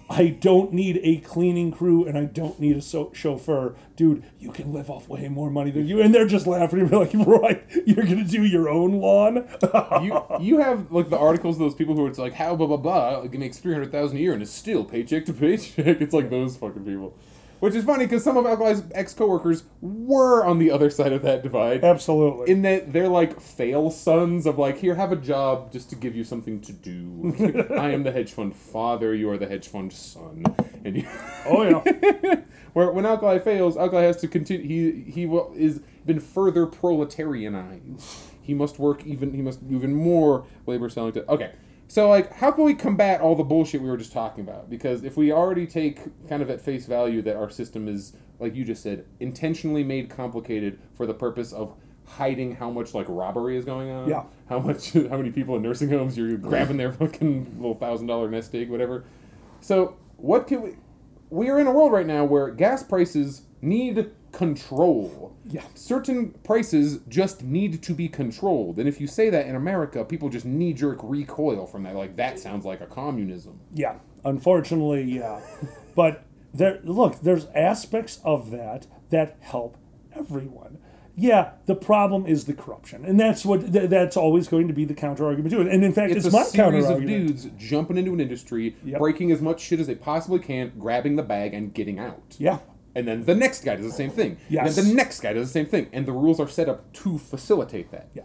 [SPEAKER 2] I don't need a cleaning crew and I don't need a so- chauffeur. Dude, you can live off way more money than you. And they're just laughing at me like, right, you're going to do your own lawn?
[SPEAKER 1] you you have like the articles of those people who it's like how blah blah blah like, makes three hundred thousand a year and is still paycheck to paycheck. It's like those fucking people, which is funny because some of Alkali's ex coworkers were on the other side of that divide.
[SPEAKER 2] Absolutely.
[SPEAKER 1] In that they're like fail sons of like here have a job just to give you something to do. I am the hedge fund father. You are the hedge fund son, and you.
[SPEAKER 2] oh, yeah.
[SPEAKER 1] Where when Alkali fails, Alkali has to continue. He he will, is been further proletarianized. He must work even. He must do even more labor selling to. Okay, so like, how can we combat all the bullshit we were just talking about? Because if we already take kind of at face value that our system is, like you just said, intentionally made complicated for the purpose of hiding how much like robbery is going on.
[SPEAKER 2] Yeah.
[SPEAKER 1] How much? How many people in nursing homes you're grabbing their fucking little thousand dollar nest egg, whatever. So what can we? We are in a world right now where gas prices need control.
[SPEAKER 2] Yeah.
[SPEAKER 1] Certain prices just need to be controlled, and if you say that in America, people just knee jerk recoil from that. Like that sounds like a communism.
[SPEAKER 2] Yeah, unfortunately, yeah. but there, look, there's aspects of that that help everyone. Yeah, the problem is the corruption, and that's what th- that's always going to be the counter argument to it. And in fact,
[SPEAKER 1] It's,
[SPEAKER 2] it's,
[SPEAKER 1] a
[SPEAKER 2] my counter
[SPEAKER 1] series of
[SPEAKER 2] argument.
[SPEAKER 1] dudes jumping into an industry,
[SPEAKER 2] Yep.
[SPEAKER 1] breaking as much shit as they possibly can, grabbing the bag, and getting out.
[SPEAKER 2] Yeah,
[SPEAKER 1] And then the next guy does the same thing.
[SPEAKER 2] Yes.
[SPEAKER 1] And then the next guy does the same thing. And the rules are set up to facilitate that.
[SPEAKER 2] yeah,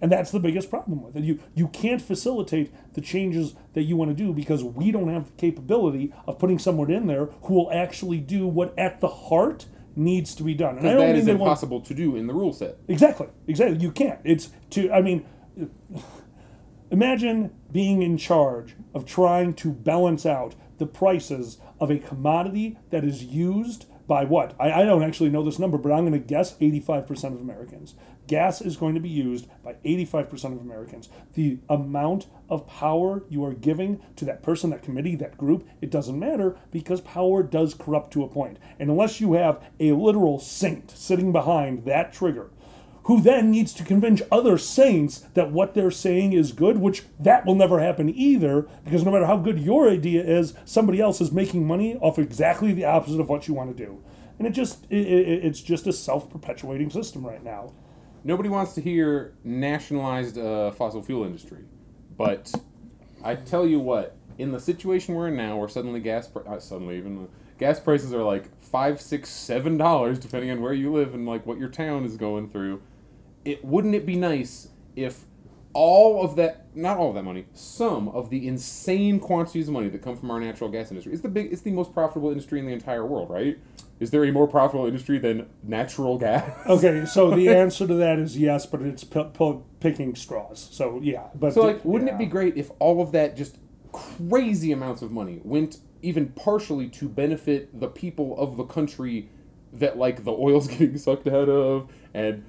[SPEAKER 2] and that's the biggest problem with it. You you can't facilitate the changes that you want to do because we don't have the capability of putting someone in there who will actually do what at the heart needs to be done. And I don't
[SPEAKER 1] that
[SPEAKER 2] mean
[SPEAKER 1] is
[SPEAKER 2] won't-
[SPEAKER 1] impossible to do in the rule set.
[SPEAKER 2] Exactly. Exactly. You can't. It's to. I mean, imagine being in charge of trying to balance out the prices of a commodity that is used by what? I, I don't actually know this number, but I'm going to guess 85% of Americans. Gas is going to be used by 85% of Americans. The amount of power you are giving to that person, that committee, that group, it doesn't matter because power does corrupt to a point. And unless you have a literal saint sitting behind that trigger, who then needs to convince other saints that what they're saying is good, which that will never happen either, because no matter how good your idea is, somebody else is making money off exactly the opposite of what you want to do. And it just it, it, it's just a self-perpetuating system right now.
[SPEAKER 1] Nobody wants to hear nationalized uh, fossil fuel industry, but I tell you what, in the situation we're in now, where suddenly gas pri- uh, suddenly even gas prices are like five, six, seven dollars, depending on where you live and like what your town is going through. It wouldn't it be nice if all of that, not all of that money, some of the insane quantities of money that come from our natural gas industry. It's the big, it's the most profitable industry in the entire world, right? Is there a more profitable industry than natural gas?
[SPEAKER 2] Okay, so the answer to that is yes, but it's p- p- picking straws. So yeah, but
[SPEAKER 1] So like, wouldn't
[SPEAKER 2] yeah.
[SPEAKER 1] it be great if all of that just crazy amounts of money went even partially to benefit the people of the country that like the oil's getting sucked out of and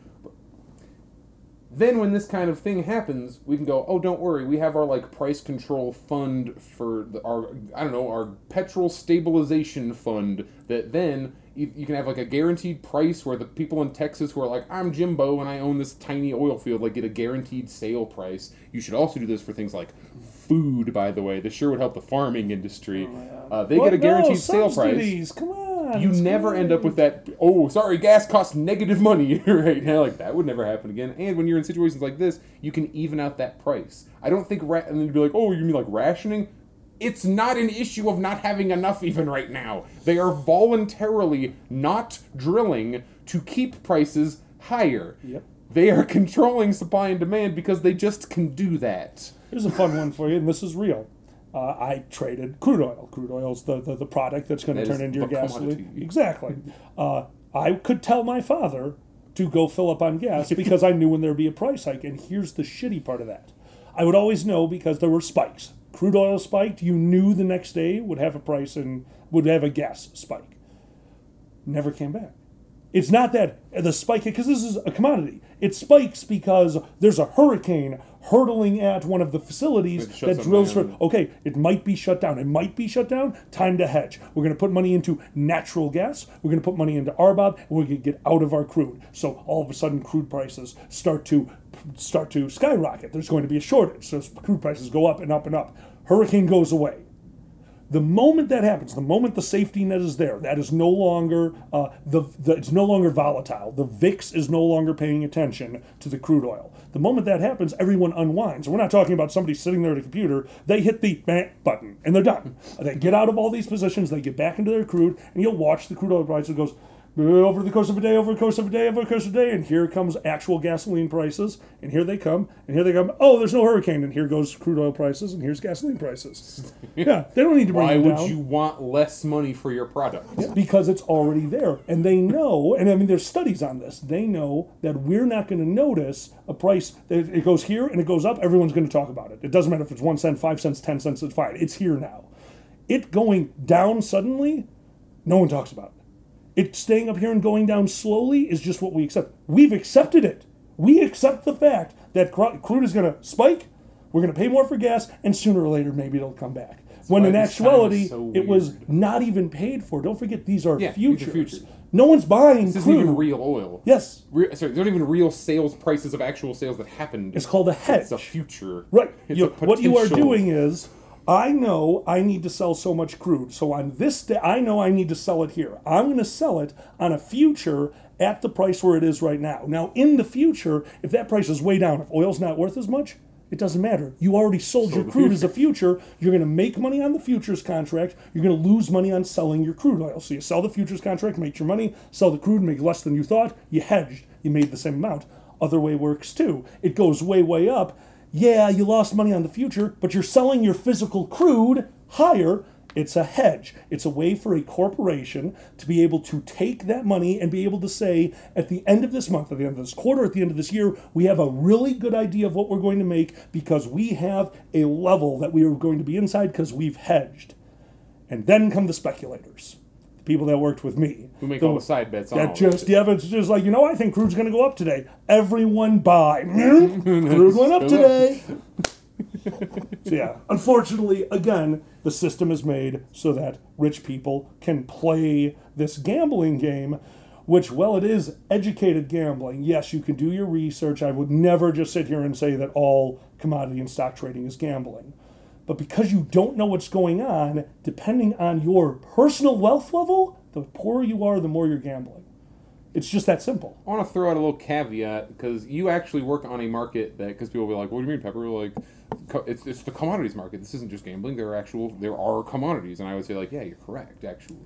[SPEAKER 1] then when this kind of thing happens we can go oh don't worry we have our like price control fund for the, our i don't know our petrol stabilization fund that then you, you can have like a guaranteed price where the people in texas who are like i'm jimbo and i own this tiny oil field like get a guaranteed sale price. You should also do this for things like food by the way. This sure would help the farming industry. Uh, they
[SPEAKER 2] What?
[SPEAKER 1] get a guaranteed
[SPEAKER 2] no,
[SPEAKER 1] sale price.
[SPEAKER 2] Come on.
[SPEAKER 1] You never end up with that oh sorry gas costs negative money right now. Like that would never happen again. And when you're in situations like this you can even out that price. I don't think ra- and then you'd be like oh you mean like rationing? It's not an issue of not having enough even right now. They are voluntarily not drilling to keep prices higher.
[SPEAKER 2] Yep.
[SPEAKER 1] they are controlling supply and demand because they just can do that.
[SPEAKER 2] Here's a fun one for you, and this is real. Uh, I traded crude oil. Crude oil is the, the, the product that's going to
[SPEAKER 1] That
[SPEAKER 2] turn into your gasoline.
[SPEAKER 1] commodity.
[SPEAKER 2] Exactly. Uh, I could tell my father to go fill up on gas because I knew when there'd be a price hike. And here's the shitty part of that I would always know because there were spikes. Crude oil spiked, you knew the next day would have a price and would have a gas spike. Never came back. It's not that the spike because this is a commodity. It spikes because there's a hurricane hurtling at one of the facilities that drills for. Okay, it might be shut down. It might be shut down. Time to hedge. We're going to put money into natural gas. We're going to put money into RBOB, and we're going to get out of our crude. So all of a sudden, crude prices start to start to skyrocket. There's going to be a shortage. So crude prices go up and up and up. Hurricane goes away. The moment that happens, the moment the safety net is there, that is no longer uh, the, the it's no longer volatile. The VIX is no longer paying attention to the crude oil. The moment that happens, everyone unwinds. We're not talking about somebody sitting there at a computer. They hit the button and they're done. They get out of all these positions. They get back into their crude, and you'll watch the crude oil price. It goes over the course of a day, over the course of a day, over the course of a day, and here comes actual gasoline prices, and here they come, and here they come. Oh, there's no hurricane, and here goes crude oil prices, and here's gasoline prices. yeah, they don't need to bring
[SPEAKER 1] Why would
[SPEAKER 2] down
[SPEAKER 1] you want less money for your product?
[SPEAKER 2] because it's already there, and they know. And I mean, there's studies on this. They know that we're not going to notice a price. That it goes here and it goes up. Everyone's going to talk about it. It doesn't matter if it's one cent, five cents, ten cents. It's fine. It's here now. It going down suddenly, no one talks about it. It staying up here and going down slowly is just what we accept. We've accepted it. We accept the fact that crude is going to spike. We're going to pay more for gas, and sooner or later, maybe it'll come back. when in
[SPEAKER 1] this time is
[SPEAKER 2] actuality,
[SPEAKER 1] so
[SPEAKER 2] it was not even paid for. Don't forget, these are
[SPEAKER 1] Yeah, these are
[SPEAKER 2] futures.
[SPEAKER 1] futures.
[SPEAKER 2] No one's buying
[SPEAKER 1] This isn't even real oil.
[SPEAKER 2] Yes,
[SPEAKER 1] Re- sorry, they're not even real sales prices of actual sales that happened.
[SPEAKER 2] it's called a hedge.
[SPEAKER 1] It's a future.
[SPEAKER 2] Right. You- what you are doing is, I know I need to sell so much crude. So on this day, I know I need to sell it here. I'm going to sell it on a future at the price where it is right now. Now, in the future, if that price is way down, if oil's not worth as much, it doesn't matter. You already sold your crude as a future. You're going to make money on the futures contract. You're going to lose money on selling your crude oil. So you sell the futures contract, make your money, sell the crude, make less than you thought. You hedged. You made the same amount. Other way works too. It goes way, way up. Yeah, you lost money on the future, but you're selling your physical crude higher. It's a hedge. It's a way for a corporation to be able to take that money and be able to say, at the end of this month, at the end of this quarter, at the end of this year, we have a really good idea of what we're going to make because we have a level that we are going to be inside because we've hedged. And then come the speculators, the people that worked with me.
[SPEAKER 1] Who make all the side bets on
[SPEAKER 2] That just yeah, it's just like you know, I think crude's going to go up today. Everyone buy. Hmm? Crude went up today. so yeah, unfortunately, again, the system is made so that rich people can play this gambling game. Which, well, it is educated gambling. Yes, you can do your research. I would never just sit here and say that all commodity and stock trading is gambling. But because you don't know what's going on, depending on your personal wealth level, the poorer you are, the more you're gambling. It's just that simple.
[SPEAKER 1] I want to throw out a little caveat because you actually work on a market that because people will be like, "What do you mean, Pepper?" Like, it's, it's the commodities market. This isn't just gambling. There are actual there are commodities, and I would say like, yeah, you're correct. Actually,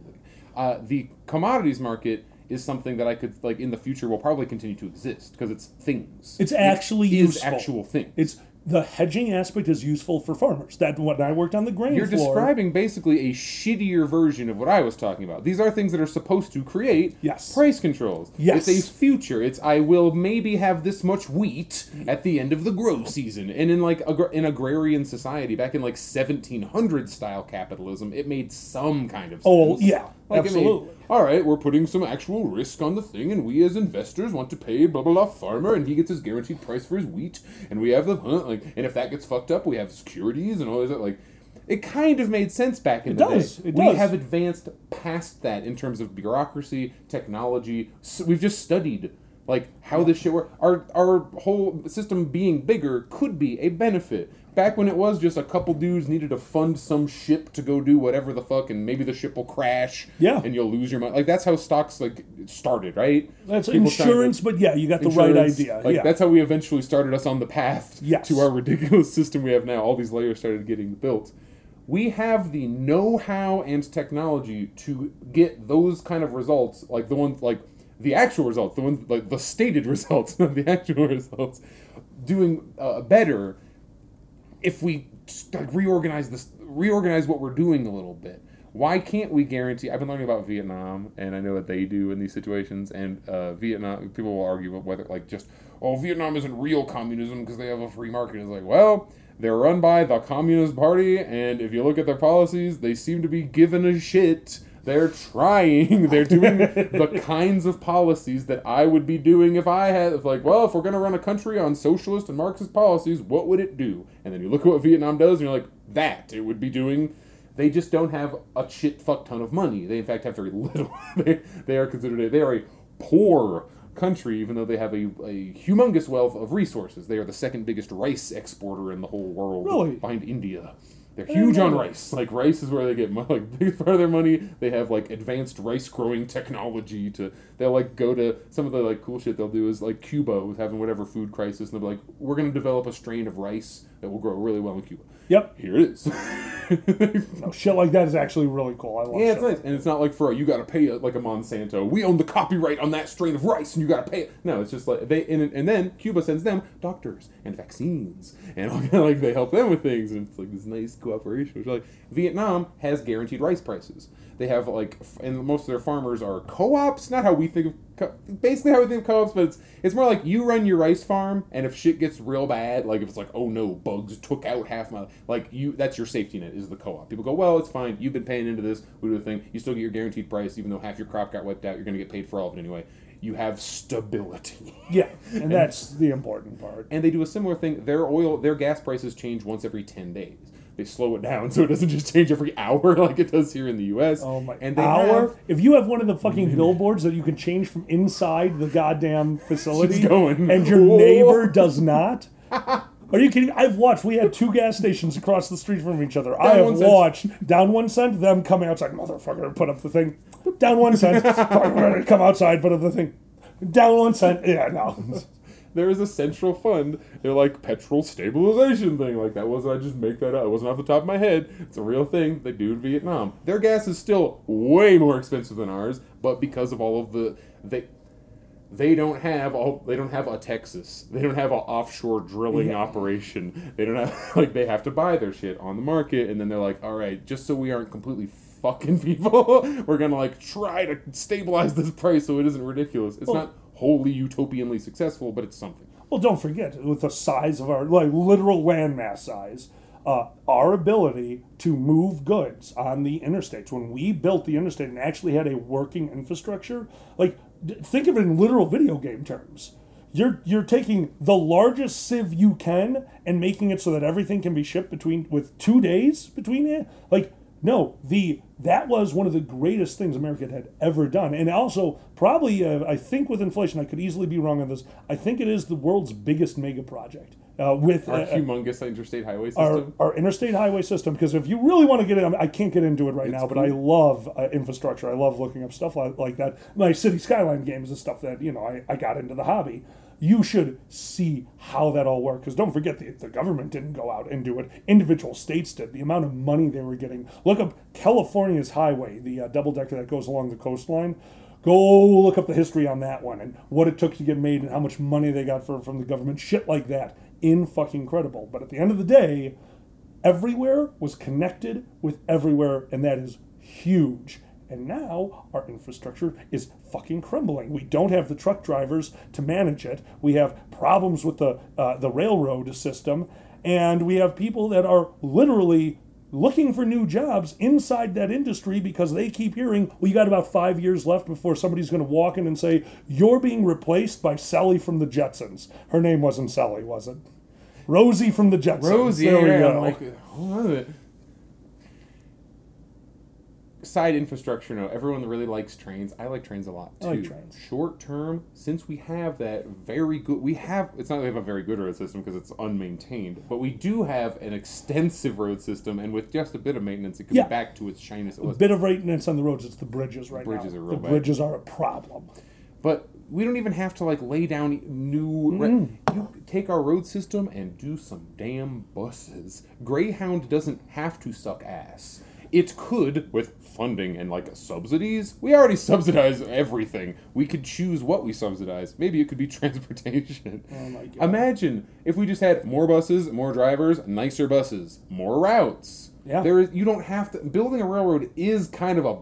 [SPEAKER 1] uh, the commodities market is something that I could like in the future will probably continue to exist because it's things.
[SPEAKER 2] It's
[SPEAKER 1] It
[SPEAKER 2] actually
[SPEAKER 1] is
[SPEAKER 2] useful.
[SPEAKER 1] actual thing.
[SPEAKER 2] It's the hedging aspect is useful for farmers. That when I worked on the grain
[SPEAKER 1] You're
[SPEAKER 2] floor.
[SPEAKER 1] describing basically a shittier version of what I was talking about. These are things that are supposed to create
[SPEAKER 2] Yes.
[SPEAKER 1] price controls.
[SPEAKER 2] Yes.
[SPEAKER 1] It's a future. It's I will maybe have this much wheat at the end of the grow season. And in like in agrarian society back in like 1700 style capitalism, it made some kind of oh, sense.
[SPEAKER 2] Oh, yeah,
[SPEAKER 1] Like, it made,
[SPEAKER 2] absolutely.
[SPEAKER 1] all right, we're putting some actual risk on the thing, and we as investors want to pay blah blah blah farmer, and he gets his guaranteed price for his wheat, and we have the huh, like, and if that gets fucked up, we have securities and all this. Like, it kind of made sense back in
[SPEAKER 2] It
[SPEAKER 1] the
[SPEAKER 2] does,
[SPEAKER 1] day.
[SPEAKER 2] it
[SPEAKER 1] we
[SPEAKER 2] does.
[SPEAKER 1] have advanced past that in terms of bureaucracy, technology. So we've just studied like how this shit works. Our our whole system being bigger could be a benefit. Back when it was just a couple dudes needed to fund some ship to go do whatever the fuck, and maybe the ship will crash.
[SPEAKER 2] Yeah.
[SPEAKER 1] and you'll lose your money. Like that's how stocks like started, right?
[SPEAKER 2] That's
[SPEAKER 1] People trying to-
[SPEAKER 2] insurance, but yeah, you got the right idea.
[SPEAKER 1] Like
[SPEAKER 2] yeah.
[SPEAKER 1] that's how we eventually started us on the path
[SPEAKER 2] Yes.
[SPEAKER 1] to our ridiculous system we have now. All these layers started getting built. We have the know-how and technology to get those kind of results, like the ones like the actual results, the ones like the stated results, not the actual results, doing uh, better if we like, reorganize this, reorganize what we're doing a little bit. Why can't we guarantee? I've been learning about Vietnam, and I know what they do in these situations. And uh, Vietnam, people will argue about whether, like, just oh, Vietnam isn't real communism because they have a free market. It's like, well, they're run by the Communist Party, and if you look at their policies, they seem to be given a shit They're trying. They're doing the kinds of policies that I would be doing if I had, if like, well, if we're going to run a country on socialist and Marxist policies, what would it do? And then you look at what Vietnam does, and you're like, that it would be doing. They just don't have a shit fuck ton of money. They in fact have very little. they, they are considered a, they are a poor country, even though they have a, a humongous wealth of resources. They are the second biggest rice exporter in the whole world,
[SPEAKER 2] Really?
[SPEAKER 1] behind India. They're huge on rice. Like rice is where they get like biggest part of their money. They have like advanced rice growing technology to. They'll like go to some of the like cool shit they'll do is like Cuba was having whatever food crisis and they'll be like, we're gonna develop a strain of rice that will grow really well in Cuba.
[SPEAKER 2] Yep.
[SPEAKER 1] Here it is.
[SPEAKER 2] No, oh, shit like that is actually really cool. I love
[SPEAKER 1] Yeah, it's nice, and it's not like for a, you got to pay it like a Monsanto. We own the copyright on that strain of rice, and you got to pay it. No, it's just like they and, and then Cuba sends them doctors and vaccines, and all, kind of like they help them with things, and it's like this nice cooperation. Which like Vietnam has guaranteed rice prices. They have like, and most of their farmers are co-ops. Not how we think of, co- basically how we think of co-ops, but it's it's more like you run your rice farm, and if shit gets real bad, like if it's like, oh no, bugs took out half my, like you, that's your safety net is the co-op. People go, well, it's fine. You've been paying into this. We do the thing. You still get your guaranteed price, even though half your crop got wiped out. You're gonna get paid for all of it anyway. You have stability.
[SPEAKER 2] Yeah, and that's the important part.
[SPEAKER 1] And they do a similar thing. Their oil, their gas prices change once every ten days. They slow it down so it doesn't just change every hour like it does here in the U.S.
[SPEAKER 2] Oh my!
[SPEAKER 1] And they
[SPEAKER 2] hour.
[SPEAKER 1] have-
[SPEAKER 2] if you have one of the fucking billboards that you can change from inside the goddamn facility, and your
[SPEAKER 1] Whoa.
[SPEAKER 2] neighbor does not. Are you kidding? I've watched. We had two gas stations across the street from each other. I have
[SPEAKER 1] one cent.
[SPEAKER 2] watched down one cent them coming outside. Motherfucker, put up the thing. Down one cent. Come outside, put up the thing. Down one cent. Yeah, no.
[SPEAKER 1] There is a central fund. They're like petrol stabilization thing. Like that wasn't I just make that up. It wasn't off the top of my head. It's a real thing they do in Vietnam. Their gas is still way more expensive than ours, but because of all of the they they don't have all they don't have a Texas. They don't have an offshore drilling
[SPEAKER 2] Yeah.
[SPEAKER 1] operation. They don't have like they have to buy their shit on the market and then they're like, "All right, just so we aren't completely fucking people, we're going to like try to stabilize this price so it isn't ridiculous." It's
[SPEAKER 2] Well-
[SPEAKER 1] not wholly utopianly successful, but it's something.
[SPEAKER 2] Well, don't forget, with the size of our like literal landmass size, uh, our ability to move goods on the interstates. When we built the interstate and actually had a working infrastructure, like d- think of it in literal video game terms. You're you're taking the largest sieve you can and making it so that everything can be shipped between with two days between it. Like no, the that was one of the greatest things America had ever done, and also probably uh, I think with inflation, I could easily be wrong on this. I think it is the world's biggest mega project uh, with
[SPEAKER 1] Our
[SPEAKER 2] uh,
[SPEAKER 1] humongous interstate highway system.
[SPEAKER 2] our interstate highway system. Because if you really want to get in, I can't get into it right now, but I love uh, infrastructure. I love looking up stuff like, like that. My city skyline games is stuff that you know I, I got into the hobby. You should see how that all worked. Because don't forget, the, the government didn't go out and do it. Individual states did. The amount of money they were getting. Look up California's highway, the uh, double decker that goes along the coastline. Go look up the history on that one and what it took to get made and how much money they got for, from the government. Shit like that. In fucking credible. But at the end of the day, everywhere was connected with everywhere, and that is huge. And now our infrastructure is fucking crumbling. We don't have the truck drivers to manage it. We have problems with the uh, the railroad system, and we have people that are literally looking for new jobs inside that industry because they keep hearing, "Well, you got about five years left before somebody's going to walk in and say you're being replaced by Sally from the Jetsons." Her name wasn't Sally, was it? Rosie from the Jetsons.
[SPEAKER 1] Rosie,
[SPEAKER 2] There we
[SPEAKER 1] yeah,
[SPEAKER 2] go.
[SPEAKER 1] Like, a minute. Side infrastructure, no. Everyone really likes trains. I like trains a lot too.
[SPEAKER 2] I like trains.
[SPEAKER 1] Short term, since we have that very good, we have. It's not that we have a very good road system because it's unmaintained, but we do have an extensive road system, and with just a bit of maintenance, it could
[SPEAKER 2] Yeah.
[SPEAKER 1] be back to its shyness it
[SPEAKER 2] a bit of maintenance on the roads. It's the bridges right
[SPEAKER 1] Bridges
[SPEAKER 2] now.
[SPEAKER 1] are real
[SPEAKER 2] the
[SPEAKER 1] bad.
[SPEAKER 2] bridges are a problem.
[SPEAKER 1] But we don't even have to like lay down new. Re- mm-hmm. you take our road system and do some damn buses. Greyhound doesn't have to suck ass. It could with funding and like subsidies. We already subsidize everything. We could choose what we subsidize. Maybe it could be transportation.
[SPEAKER 2] Oh my God.
[SPEAKER 1] Imagine if we just had more buses, more drivers, nicer buses, more routes.
[SPEAKER 2] Yeah.
[SPEAKER 1] There is you don't have to building a railroad is kind of a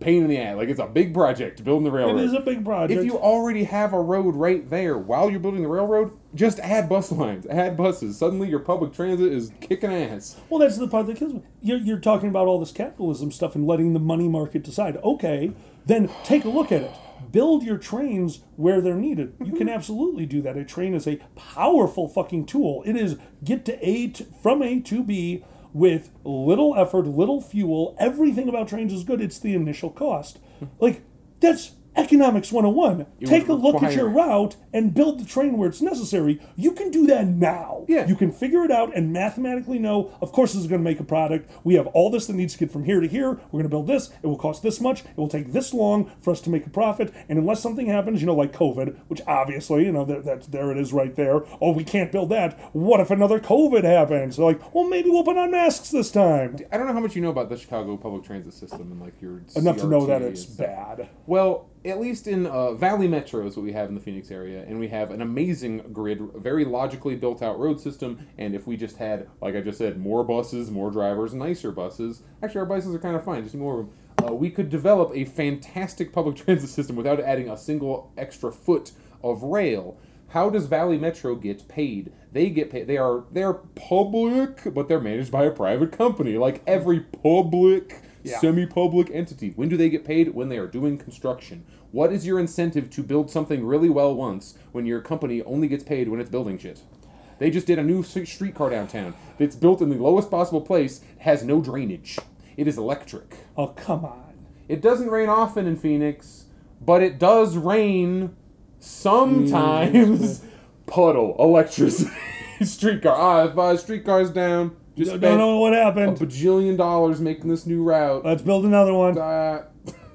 [SPEAKER 1] pain in the ass. Like it's a big project building the railroad.
[SPEAKER 2] It is a big project.
[SPEAKER 1] If you already have a road right there while you're building the railroad, Just add bus lines, add buses. Suddenly your public transit is kicking ass.
[SPEAKER 2] Well, that's the part that kills me. You're, you're talking about all this capitalism stuff and letting the money market decide. Okay, then take a look at it. Build your trains where they're needed. You can mm-hmm. absolutely do that. A train is a powerful fucking tool. It is get to A to, from A to B with little effort, little fuel. Everything about trains is good. It's the initial cost. Hmm. Like that's economics 101.
[SPEAKER 1] It
[SPEAKER 2] Take a look at your route and build the train where it's necessary. You can do that now.
[SPEAKER 1] Yeah.
[SPEAKER 2] You can figure it out and mathematically know, of course, this is going to make a product. We have all this that needs to get from here to here. We're going to build this. It will cost this much. It will take this long for us to make a profit. And unless something happens, you know, like COVID, which obviously, you know, that, that there it is right there. Oh, we can't build that. What if another COVID happens? They're like, well, maybe we'll put on masks this time.
[SPEAKER 1] I don't know how much you know about the Chicago public transit system and like your
[SPEAKER 2] Enough to know that it's bad.
[SPEAKER 1] Well, at least in uh, Valley Metro is what we have in the Phoenix area, and we have an amazing grid, very logically built out road system. And if we just had, like I just said, more buses, more drivers, nicer buses. Actually, our buses are kind of fine, just more of them. Uh, we could develop a fantastic public transit system without adding a single extra foot of rail. How does Valley Metro get paid? They get paid. They are they are public, but they're managed by a private company, like every public
[SPEAKER 2] Yeah.
[SPEAKER 1] semi-public entity. When do they get paid? When they are doing construction. What is your incentive to build something really well once when your company only gets paid when it's building shit? They just did a new streetcar downtown that's built in the lowest possible place, has no drainage. It is electric.
[SPEAKER 2] Oh, come on.
[SPEAKER 1] It doesn't rain often in Phoenix, but it does rain sometimes. Puddle, electricity, streetcar. Ah, if uh, streetcar's down, just
[SPEAKER 2] Don't know what happened.
[SPEAKER 1] a bajillion dollars making this new route.
[SPEAKER 2] Let's build another one.
[SPEAKER 1] Uh,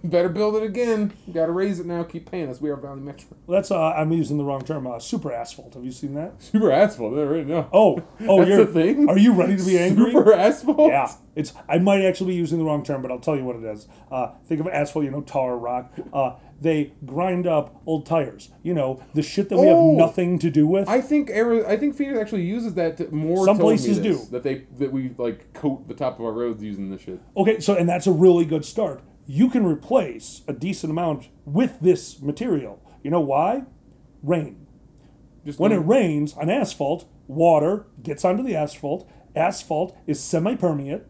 [SPEAKER 1] better build it again. You Got to raise it now. Keep paying us. We are Valley Metro.
[SPEAKER 2] That's uh, I'm using the wrong term. Uh, super asphalt. Have you seen that?
[SPEAKER 1] Super asphalt. There, right now.
[SPEAKER 2] Oh, oh,
[SPEAKER 1] That's
[SPEAKER 2] you're
[SPEAKER 1] a thing?
[SPEAKER 2] Are you ready to be angry?
[SPEAKER 1] Super asphalt.
[SPEAKER 2] Yeah, it's. I might actually be using the wrong term, but I'll tell you what it is. Uh, think of asphalt, you know, tar, rock. Uh, they grind up old tires. You know, the shit that we
[SPEAKER 1] Oh!
[SPEAKER 2] have nothing to do with.
[SPEAKER 1] I think Ari- I think Phoenix actually uses that to, more.
[SPEAKER 2] Some places
[SPEAKER 1] this,
[SPEAKER 2] do.
[SPEAKER 1] that they that we like coat the top of our roads using this shit.
[SPEAKER 2] okay, so and that's a really good start. You can replace a decent amount with this material. You know why? Rain.
[SPEAKER 1] Just
[SPEAKER 2] When it rains on asphalt, water gets onto the asphalt. Asphalt is semi-permeate.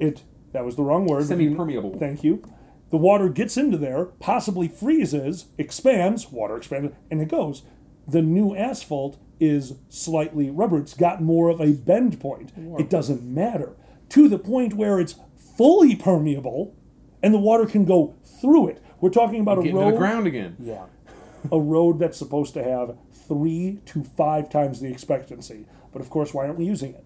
[SPEAKER 2] It that was the wrong word.
[SPEAKER 1] Semi-permeable.
[SPEAKER 2] Thank you. The water gets into there, possibly freezes, expands, water expands, and it goes. The new asphalt is slightly rubber. It's got more of a bend point. It doesn't matter. To the point where it's fully permeable and the water can go through it. We're talking about a
[SPEAKER 1] get
[SPEAKER 2] road
[SPEAKER 1] the ground again.
[SPEAKER 2] yeah. A road that's supposed to have three to five times the expectancy. But of course, why aren't we using it?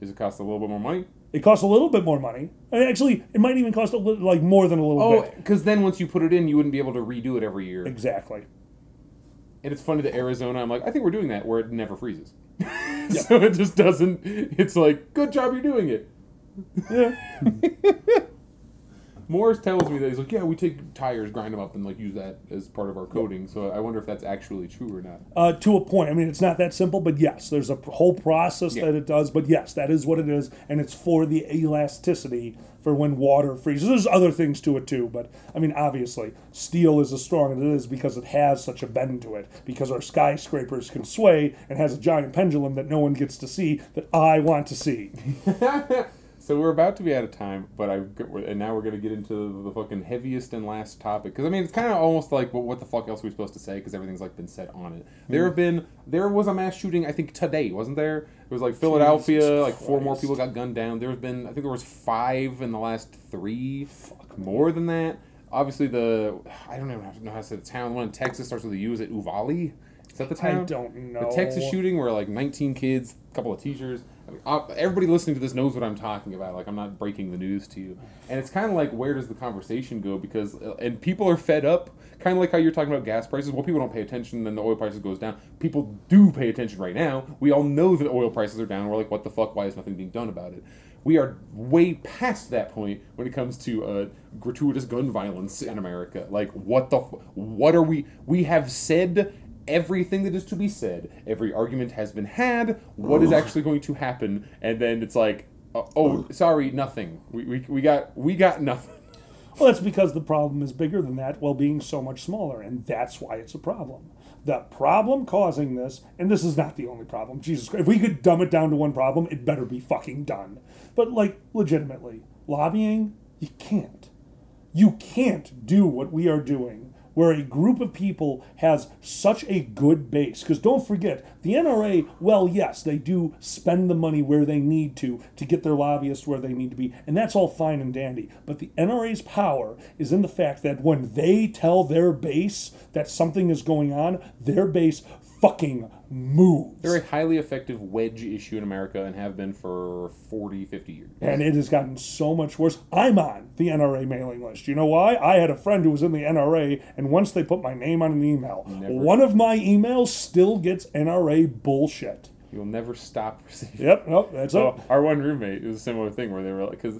[SPEAKER 1] Does it cost a little bit more money?
[SPEAKER 2] It costs a little bit more money. And actually, it might even cost a little, like more than a little bit.
[SPEAKER 1] Oh,
[SPEAKER 2] bit.
[SPEAKER 1] because then once you put it in, you wouldn't be able to redo it every year.
[SPEAKER 2] Exactly.
[SPEAKER 1] And it's funny that Arizona, I'm like, I think we're doing that where it never freezes. so it just doesn't. It's like, good job, you're doing it.
[SPEAKER 2] Yeah.
[SPEAKER 1] Morris tells me that he's like, yeah, we take tires, grind them up, and like use that as part of our coating. So I wonder if that's actually true or not.
[SPEAKER 2] Uh, to a point. I mean, it's not that simple, but yes, there's a p- whole process
[SPEAKER 1] Yeah.
[SPEAKER 2] that it does. But yes, that is what it is, and it's for the elasticity for when water freezes. There's other things to it too, but I mean, obviously, steel is as strong as it is because it has such a bend to it. Because our skyscrapers can sway and has a giant pendulum that no one gets to see that I want to see.
[SPEAKER 1] So we're about to be out of time, but I and now we're gonna get into the fucking heaviest and last topic because I mean it's kind of almost like well, what the fuck else are we supposed to say because everything's like been said on it. There have been there was a mass shooting I think today wasn't there? It was like Philadelphia, like four more people got gunned down. There's been I think there was five in the last three, fuck more than that. Obviously the I don't even know how to say the town. The One in Texas starts with a U. Is it Uvalde? Is that the town?
[SPEAKER 2] I don't know.
[SPEAKER 1] The Texas shooting where like 19 kids, a couple of teachers. Everybody listening to this knows what I'm talking about. Like I'm not breaking the news to you. And it's kind of like where does the conversation go? Because uh, and people are fed up. Kind of like how you're talking about gas prices. Well, people don't pay attention, then the oil prices goes down. People do pay attention right now. We all know that oil prices are down. We're like, what the fuck? Why is nothing being done about it? We are way past that point when it comes to uh, gratuitous gun violence in America. Like, what the? F- what are we? We have said everything that is to be said. Every argument has been had. What is actually going to happen? And then it's like, uh, oh, sorry, nothing. We, we, we got we got nothing.
[SPEAKER 2] Well, that's because the problem is bigger than that while being so much smaller, and that's why it's a problem. the problem causing this, and this is not the only problem. Jesus Christ, if we could dumb it down to one problem, it better be fucking done. But like, legitimately, lobbying, you can't. You can't do what we are doing where a group of people has such a good base. Because don't forget, the NRA, well, yes, they do spend the money where they need to to get their lobbyists where they need to be, and that's all fine and dandy. But the NRA's power is in the fact that when they tell their base that something is going on, their base fucking moves.
[SPEAKER 1] They're a highly effective wedge issue in America and have been for 40, 50 years.
[SPEAKER 2] and it has gotten so much worse. I'm on the NRA mailing list. You know why? I had a friend who was in the NRA, and once they put my name on an email,
[SPEAKER 1] Never.
[SPEAKER 2] one of my emails still gets NRA bullshit.
[SPEAKER 1] You'll never stop receiving.
[SPEAKER 2] Yep, nope, that's
[SPEAKER 1] So
[SPEAKER 2] it.
[SPEAKER 1] our one roommate, it was a similar thing where they were like, because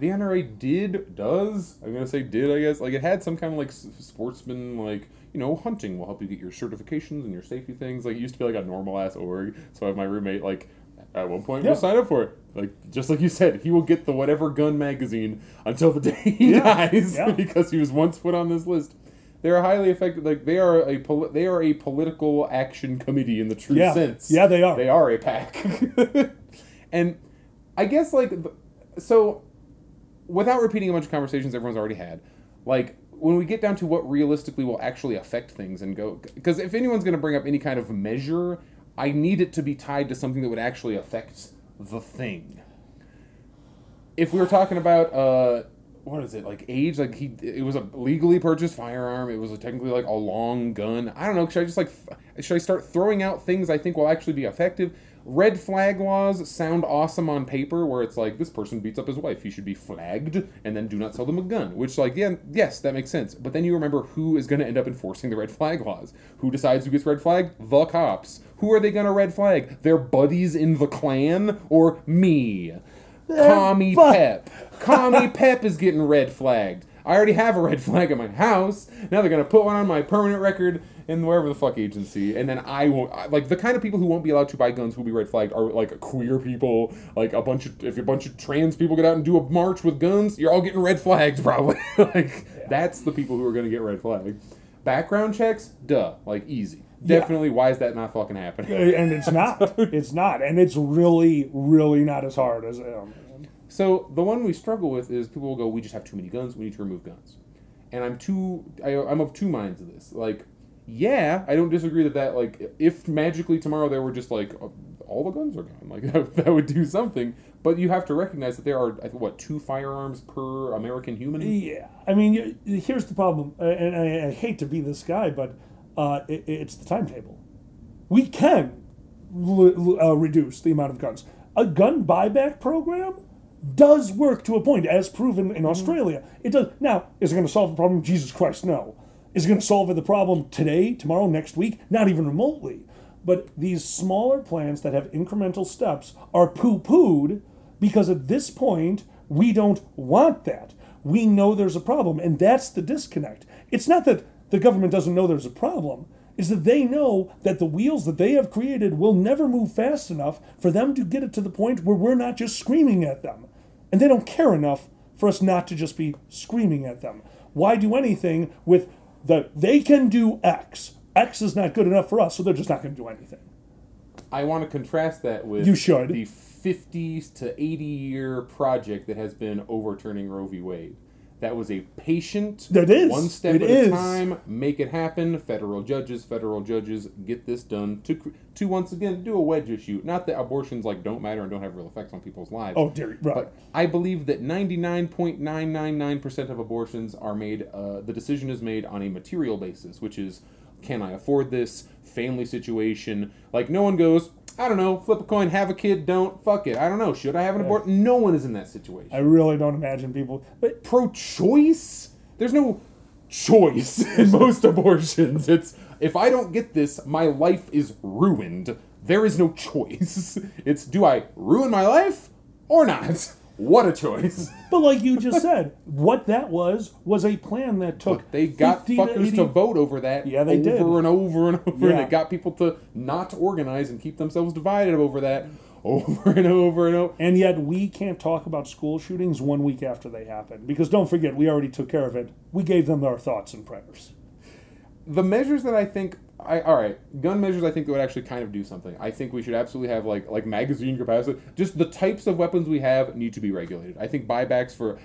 [SPEAKER 1] the NRA did, does, I'm gonna say did, I guess, like it had some kind of like sportsman, like you know, hunting will help you get your certifications and your safety things. Like it used to be like a normal ass org. So I have my roommate like. At one point,
[SPEAKER 2] Yeah.
[SPEAKER 1] we'll sign up for it. Like just like you said, he will get the whatever gun magazine until the day he
[SPEAKER 2] Yeah.
[SPEAKER 1] dies
[SPEAKER 2] Yeah.
[SPEAKER 1] because he was once put on this list. They're highly effective. Like they are a poli- they are a political action committee in the true
[SPEAKER 2] Yeah.
[SPEAKER 1] sense.
[SPEAKER 2] Yeah, they are.
[SPEAKER 1] They are a PAC. and I guess like so without repeating a bunch of conversations everyone's already had, like when we get down to what realistically will actually affect things and go because if anyone's going to bring up any kind of measure, I need it to be tied to something that would actually affect the thing. If we were talking about uh what is it like age like he it was a legally purchased firearm it was technically like a long gun i don't know should i just like should i start throwing out things i think will actually be effective red flag laws sound awesome on paper where it's like this person beats up his wife he should be flagged and then do not sell them a gun which like yeah yes that makes sense but then you remember who is going to end up enforcing the red flag laws who decides who gets red flagged the cops who are they going to red flag their buddies in the Klan or me eh, Commie
[SPEAKER 2] fuck.
[SPEAKER 1] Pep. Commie Pep is getting red flagged. I already have a red flag at my house. Now they're gonna put one on my permanent record in wherever the fuck agency, and then I will like the kind of people who won't be allowed to buy guns who will be red flagged are like queer people, like a bunch of if a bunch of trans people get out and do a march with guns, you're all getting red flagged probably. like that's the people who are gonna get red flagged. Background checks, duh, like easy.
[SPEAKER 2] Yeah.
[SPEAKER 1] Definitely, why is that not fucking happening?
[SPEAKER 2] And it's not. it's not. And it's really, really not as hard as. Um,
[SPEAKER 1] So the one we struggle with is people will go, "We just have too many guns. We need to remove guns." And I'm too, I, I'm of two minds of this. Like, yeah, I don't disagree that that like if magically tomorrow there were just like uh, all the guns are gone, like that, that would do something. But you have to recognize that there are what two firearms per American human.
[SPEAKER 2] Yeah, I mean, here's the problem, and I, I hate to be this guy, but uh, it, it's the timetable. We can l- l- uh, reduce the amount of guns. A gun buyback program does work to a point, as proven in Australia. It does. Now, is it going to solve the problem? Jesus Christ, no. Is going to solve the problem today, tomorrow, next week? Not even remotely. But these smaller plans that have incremental steps are poo pooed because at this point, we don't want that. We know there's a problem, and that's the disconnect. It's not that the government doesn't know there's a problem, is that they know that the wheels that they have created will never move fast enough for them to get it to the point where we're not just screaming at them. And they don't care enough for us not to just be screaming at them. Why do anything with the they can do X? X is not good enough for us, so they're just not going to do anything.
[SPEAKER 1] I want to contrast that with
[SPEAKER 2] You should.
[SPEAKER 1] the 50s to 80 year project that has been overturning Roe v. Wade. That was a patient,
[SPEAKER 2] That is.
[SPEAKER 1] one step
[SPEAKER 2] It
[SPEAKER 1] at
[SPEAKER 2] is.
[SPEAKER 1] a time, make it happen. Federal judges, federal judges, get this done to to once again do a wedge issue. Not that abortions like don't matter and don't have real effects on people's lives.
[SPEAKER 2] Oh, dear, right.
[SPEAKER 1] But I believe that 99.999% of abortions are made, uh, the decision is made on a material basis, which is can I afford this? Family situation. Like, no one goes, I don't know, flip a coin, have a kid, don't, fuck it. I don't know, should I have an abortion? No one is in that situation.
[SPEAKER 2] I really don't imagine people. But
[SPEAKER 1] Pro choice? There's no choice in most abortions. It's if I don't get this, my life is ruined. There is no choice. It's do I ruin my life or not? What a choice.
[SPEAKER 2] but like you just said, what that was was a plan that took
[SPEAKER 1] But they got
[SPEAKER 2] 50
[SPEAKER 1] fuckers
[SPEAKER 2] 80
[SPEAKER 1] to vote over that
[SPEAKER 2] Yeah, they
[SPEAKER 1] over
[SPEAKER 2] did.
[SPEAKER 1] and over and over, and it got people to not organize and keep themselves divided over that over and over and over.
[SPEAKER 2] And yet we can't talk about school shootings one week after they happen. Because don't forget, we already took care of it. We gave them our thoughts and prayers.
[SPEAKER 1] the measures that I think I all right, gun measures I think that would actually kind of do something. I think we should absolutely have like like magazine capacity. Just the types of weapons we have need to be regulated. I think buybacks for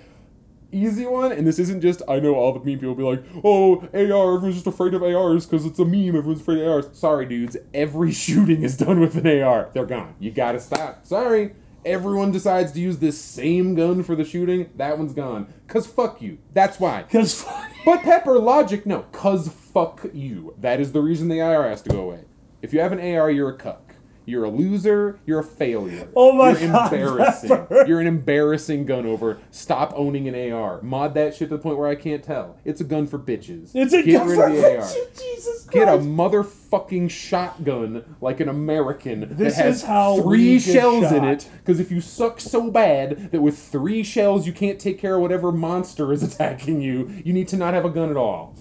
[SPEAKER 1] easy one, and this isn't just I know all the meme people be like, oh AR, everyone's just afraid of ARs because it's a meme. Everyone's afraid of ARs. Sorry, dudes. Every shooting is done with an AR. They're gone. You gotta stop. Sorry. Everyone decides to use this same gun for the shooting. That one's gone. Cause fuck you. That's why.
[SPEAKER 2] Because
[SPEAKER 1] But Pepper, logic, no. Cause fuck you. That is the reason the AR has to go away. If you have an AR, you're a cuck. You're a loser. You're a failure.
[SPEAKER 2] Oh my
[SPEAKER 1] you're
[SPEAKER 2] God,
[SPEAKER 1] embarrassing. You're an embarrassing gun over. Stop owning an AR. Mod that shit to the point where I can't tell. It's a gun for bitches.
[SPEAKER 2] it's a
[SPEAKER 1] Get
[SPEAKER 2] gun
[SPEAKER 1] rid
[SPEAKER 2] for
[SPEAKER 1] of the AR.
[SPEAKER 2] Jesus Christ!
[SPEAKER 1] Get a motherfucking shotgun like an American
[SPEAKER 2] This
[SPEAKER 1] that has
[SPEAKER 2] is how
[SPEAKER 1] three
[SPEAKER 2] we get
[SPEAKER 1] shells in
[SPEAKER 2] shot.
[SPEAKER 1] it. Because if you suck so bad that with three shells you can't take care of whatever monster is attacking you, you need to not have a gun at all.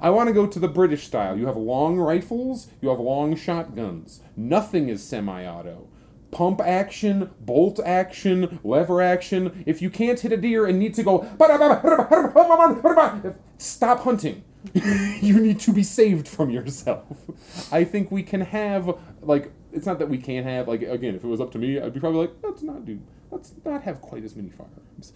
[SPEAKER 1] I want to go to the British style. You have long rifles, you have long shotguns. Nothing is semi auto. Pump action, bolt action, lever action. If you can't hit a deer and need to go, stop hunting. you need to be saved from yourself. I think we can have, like, it's not that we can't have, like, again, if it was up to me, I'd be probably like, let's not do, let's not have quite as many firearms.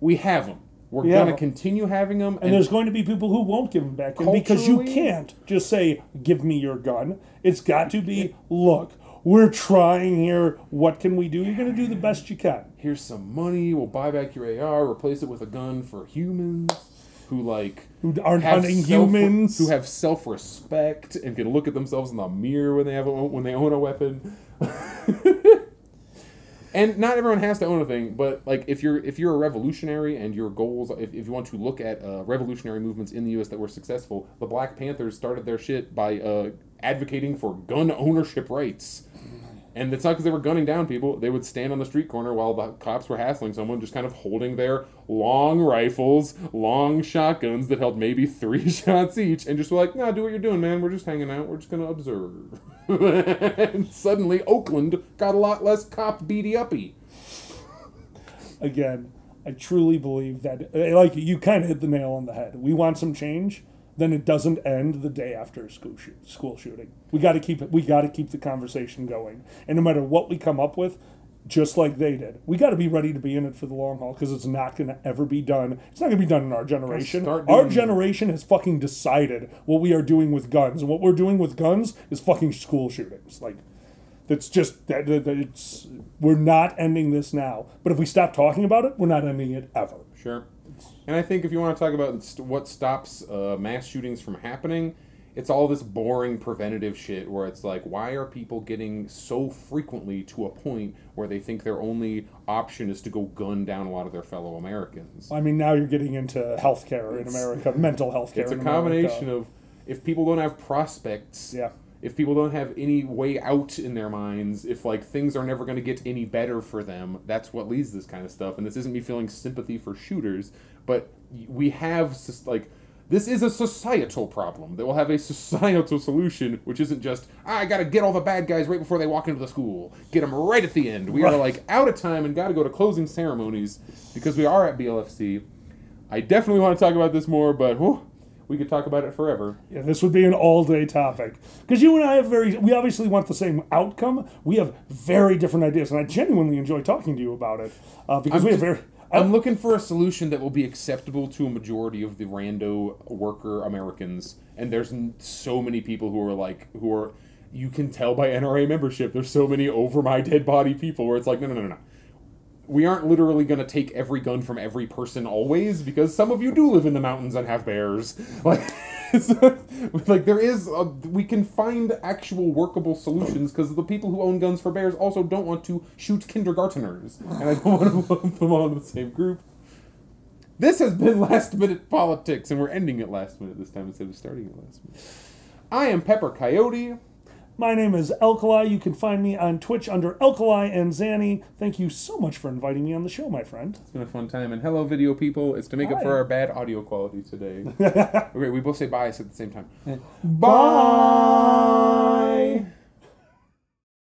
[SPEAKER 1] We have them. We're
[SPEAKER 2] We have
[SPEAKER 1] going to continue having them.
[SPEAKER 2] And there's going to be people who won't give them back. And because you can't just say, give me your gun, it's got to be, look, we're trying here. What can we do? You're going to do the best you can.
[SPEAKER 1] here's some money. We'll buy back your AR, replace it with a gun for humans who like
[SPEAKER 2] Who aren't hunting
[SPEAKER 1] self-
[SPEAKER 2] humans.
[SPEAKER 1] who have self-respect and can look at themselves in the mirror when they have a, when they own a weapon. and not everyone has to own a thing, but like if you're if you're a revolutionary and your goals, if, if you want to look at uh, revolutionary movements in the U.S. that were successful, the Black Panthers started their shit by uh, advocating for gun ownership rights. And it's not because they were gunning down people. They would stand on the street corner while the cops were hassling someone, just kind of holding their long rifles, long shotguns that held maybe three shots each, and just were like, nah, do what you're doing, man. We're just hanging out. We're just going to observe. and suddenly, Oakland got a lot less cop beady uppy.
[SPEAKER 2] Again, I truly believe that, like, you kind of hit the nail on the head. We want some change. Then it doesn't end the day after a school shoot, school shooting. We got to keep it. We got to keep the conversation going. And no matter what we come up with, just like they did, we got to be ready to be in it for the long haul because it's not going to ever be done. It's not going to be done in our generation. Our generation has fucking decided what we are doing with guns, and what we're doing with guns is fucking school shootings. Like, that's just that, that that it's we're not ending this now. But if we stop talking about it, we're not ending it ever.
[SPEAKER 1] Sure. And I think if you want to talk about what stops uh, mass shootings from happening, it's all this boring preventative shit where it's like, why are people getting so frequently to a point where they think their only option is to go gun down a lot of their fellow Americans?
[SPEAKER 2] I mean, now you're getting into healthcare in America, mental health care.
[SPEAKER 1] It's a
[SPEAKER 2] in
[SPEAKER 1] combination
[SPEAKER 2] America.
[SPEAKER 1] of if people don't have prospects,
[SPEAKER 2] Yeah.
[SPEAKER 1] if people don't have any way out in their minds, if like things are never going to get any better for them, that's what leads to this kind of stuff. And this isn't me feeling sympathy for shooters, but we have like this is a societal problem that will have a societal solution, which isn't just "Ah, I got to get all the bad guys right before they walk into the school, get them right at the end. We are like out of time and got to go to closing ceremonies because we are at BLFC. I definitely want to talk about this more, but whew, we could talk about it forever.
[SPEAKER 2] Yeah, this would be an all-day topic because you and I have very. We obviously want the same outcome. We have very different ideas, and I genuinely enjoy talking to you about it uh, because
[SPEAKER 1] I'm
[SPEAKER 2] we have
[SPEAKER 1] just-
[SPEAKER 2] very.
[SPEAKER 1] I'm oh. looking for a solution that will be acceptable to a majority of the rando worker Americans, and there's so many people who are like who are. You can tell by NRA membership. There's so many over my dead body people where it's like no no no no no. We aren't literally going to take every gun from every person always because some of you do live in the mountains and have bears. Like, like there is, a, we can find actual workable solutions because the people who own guns for bears also don't want to shoot kindergarteners, and I don't want to lump them all in the same group. This has been last minute politics, and we're ending it last minute this time instead of starting it last minute. I am Pepper Coyote.
[SPEAKER 2] My name is Elkali. You can find me on Twitch under Elkali and Zanny. Thank you so much for inviting me on the show, my friend.
[SPEAKER 1] It's been a fun time, and hello, video people. It's to make up for our bad audio quality today. okay, we both say bye at the same time.
[SPEAKER 2] Bye.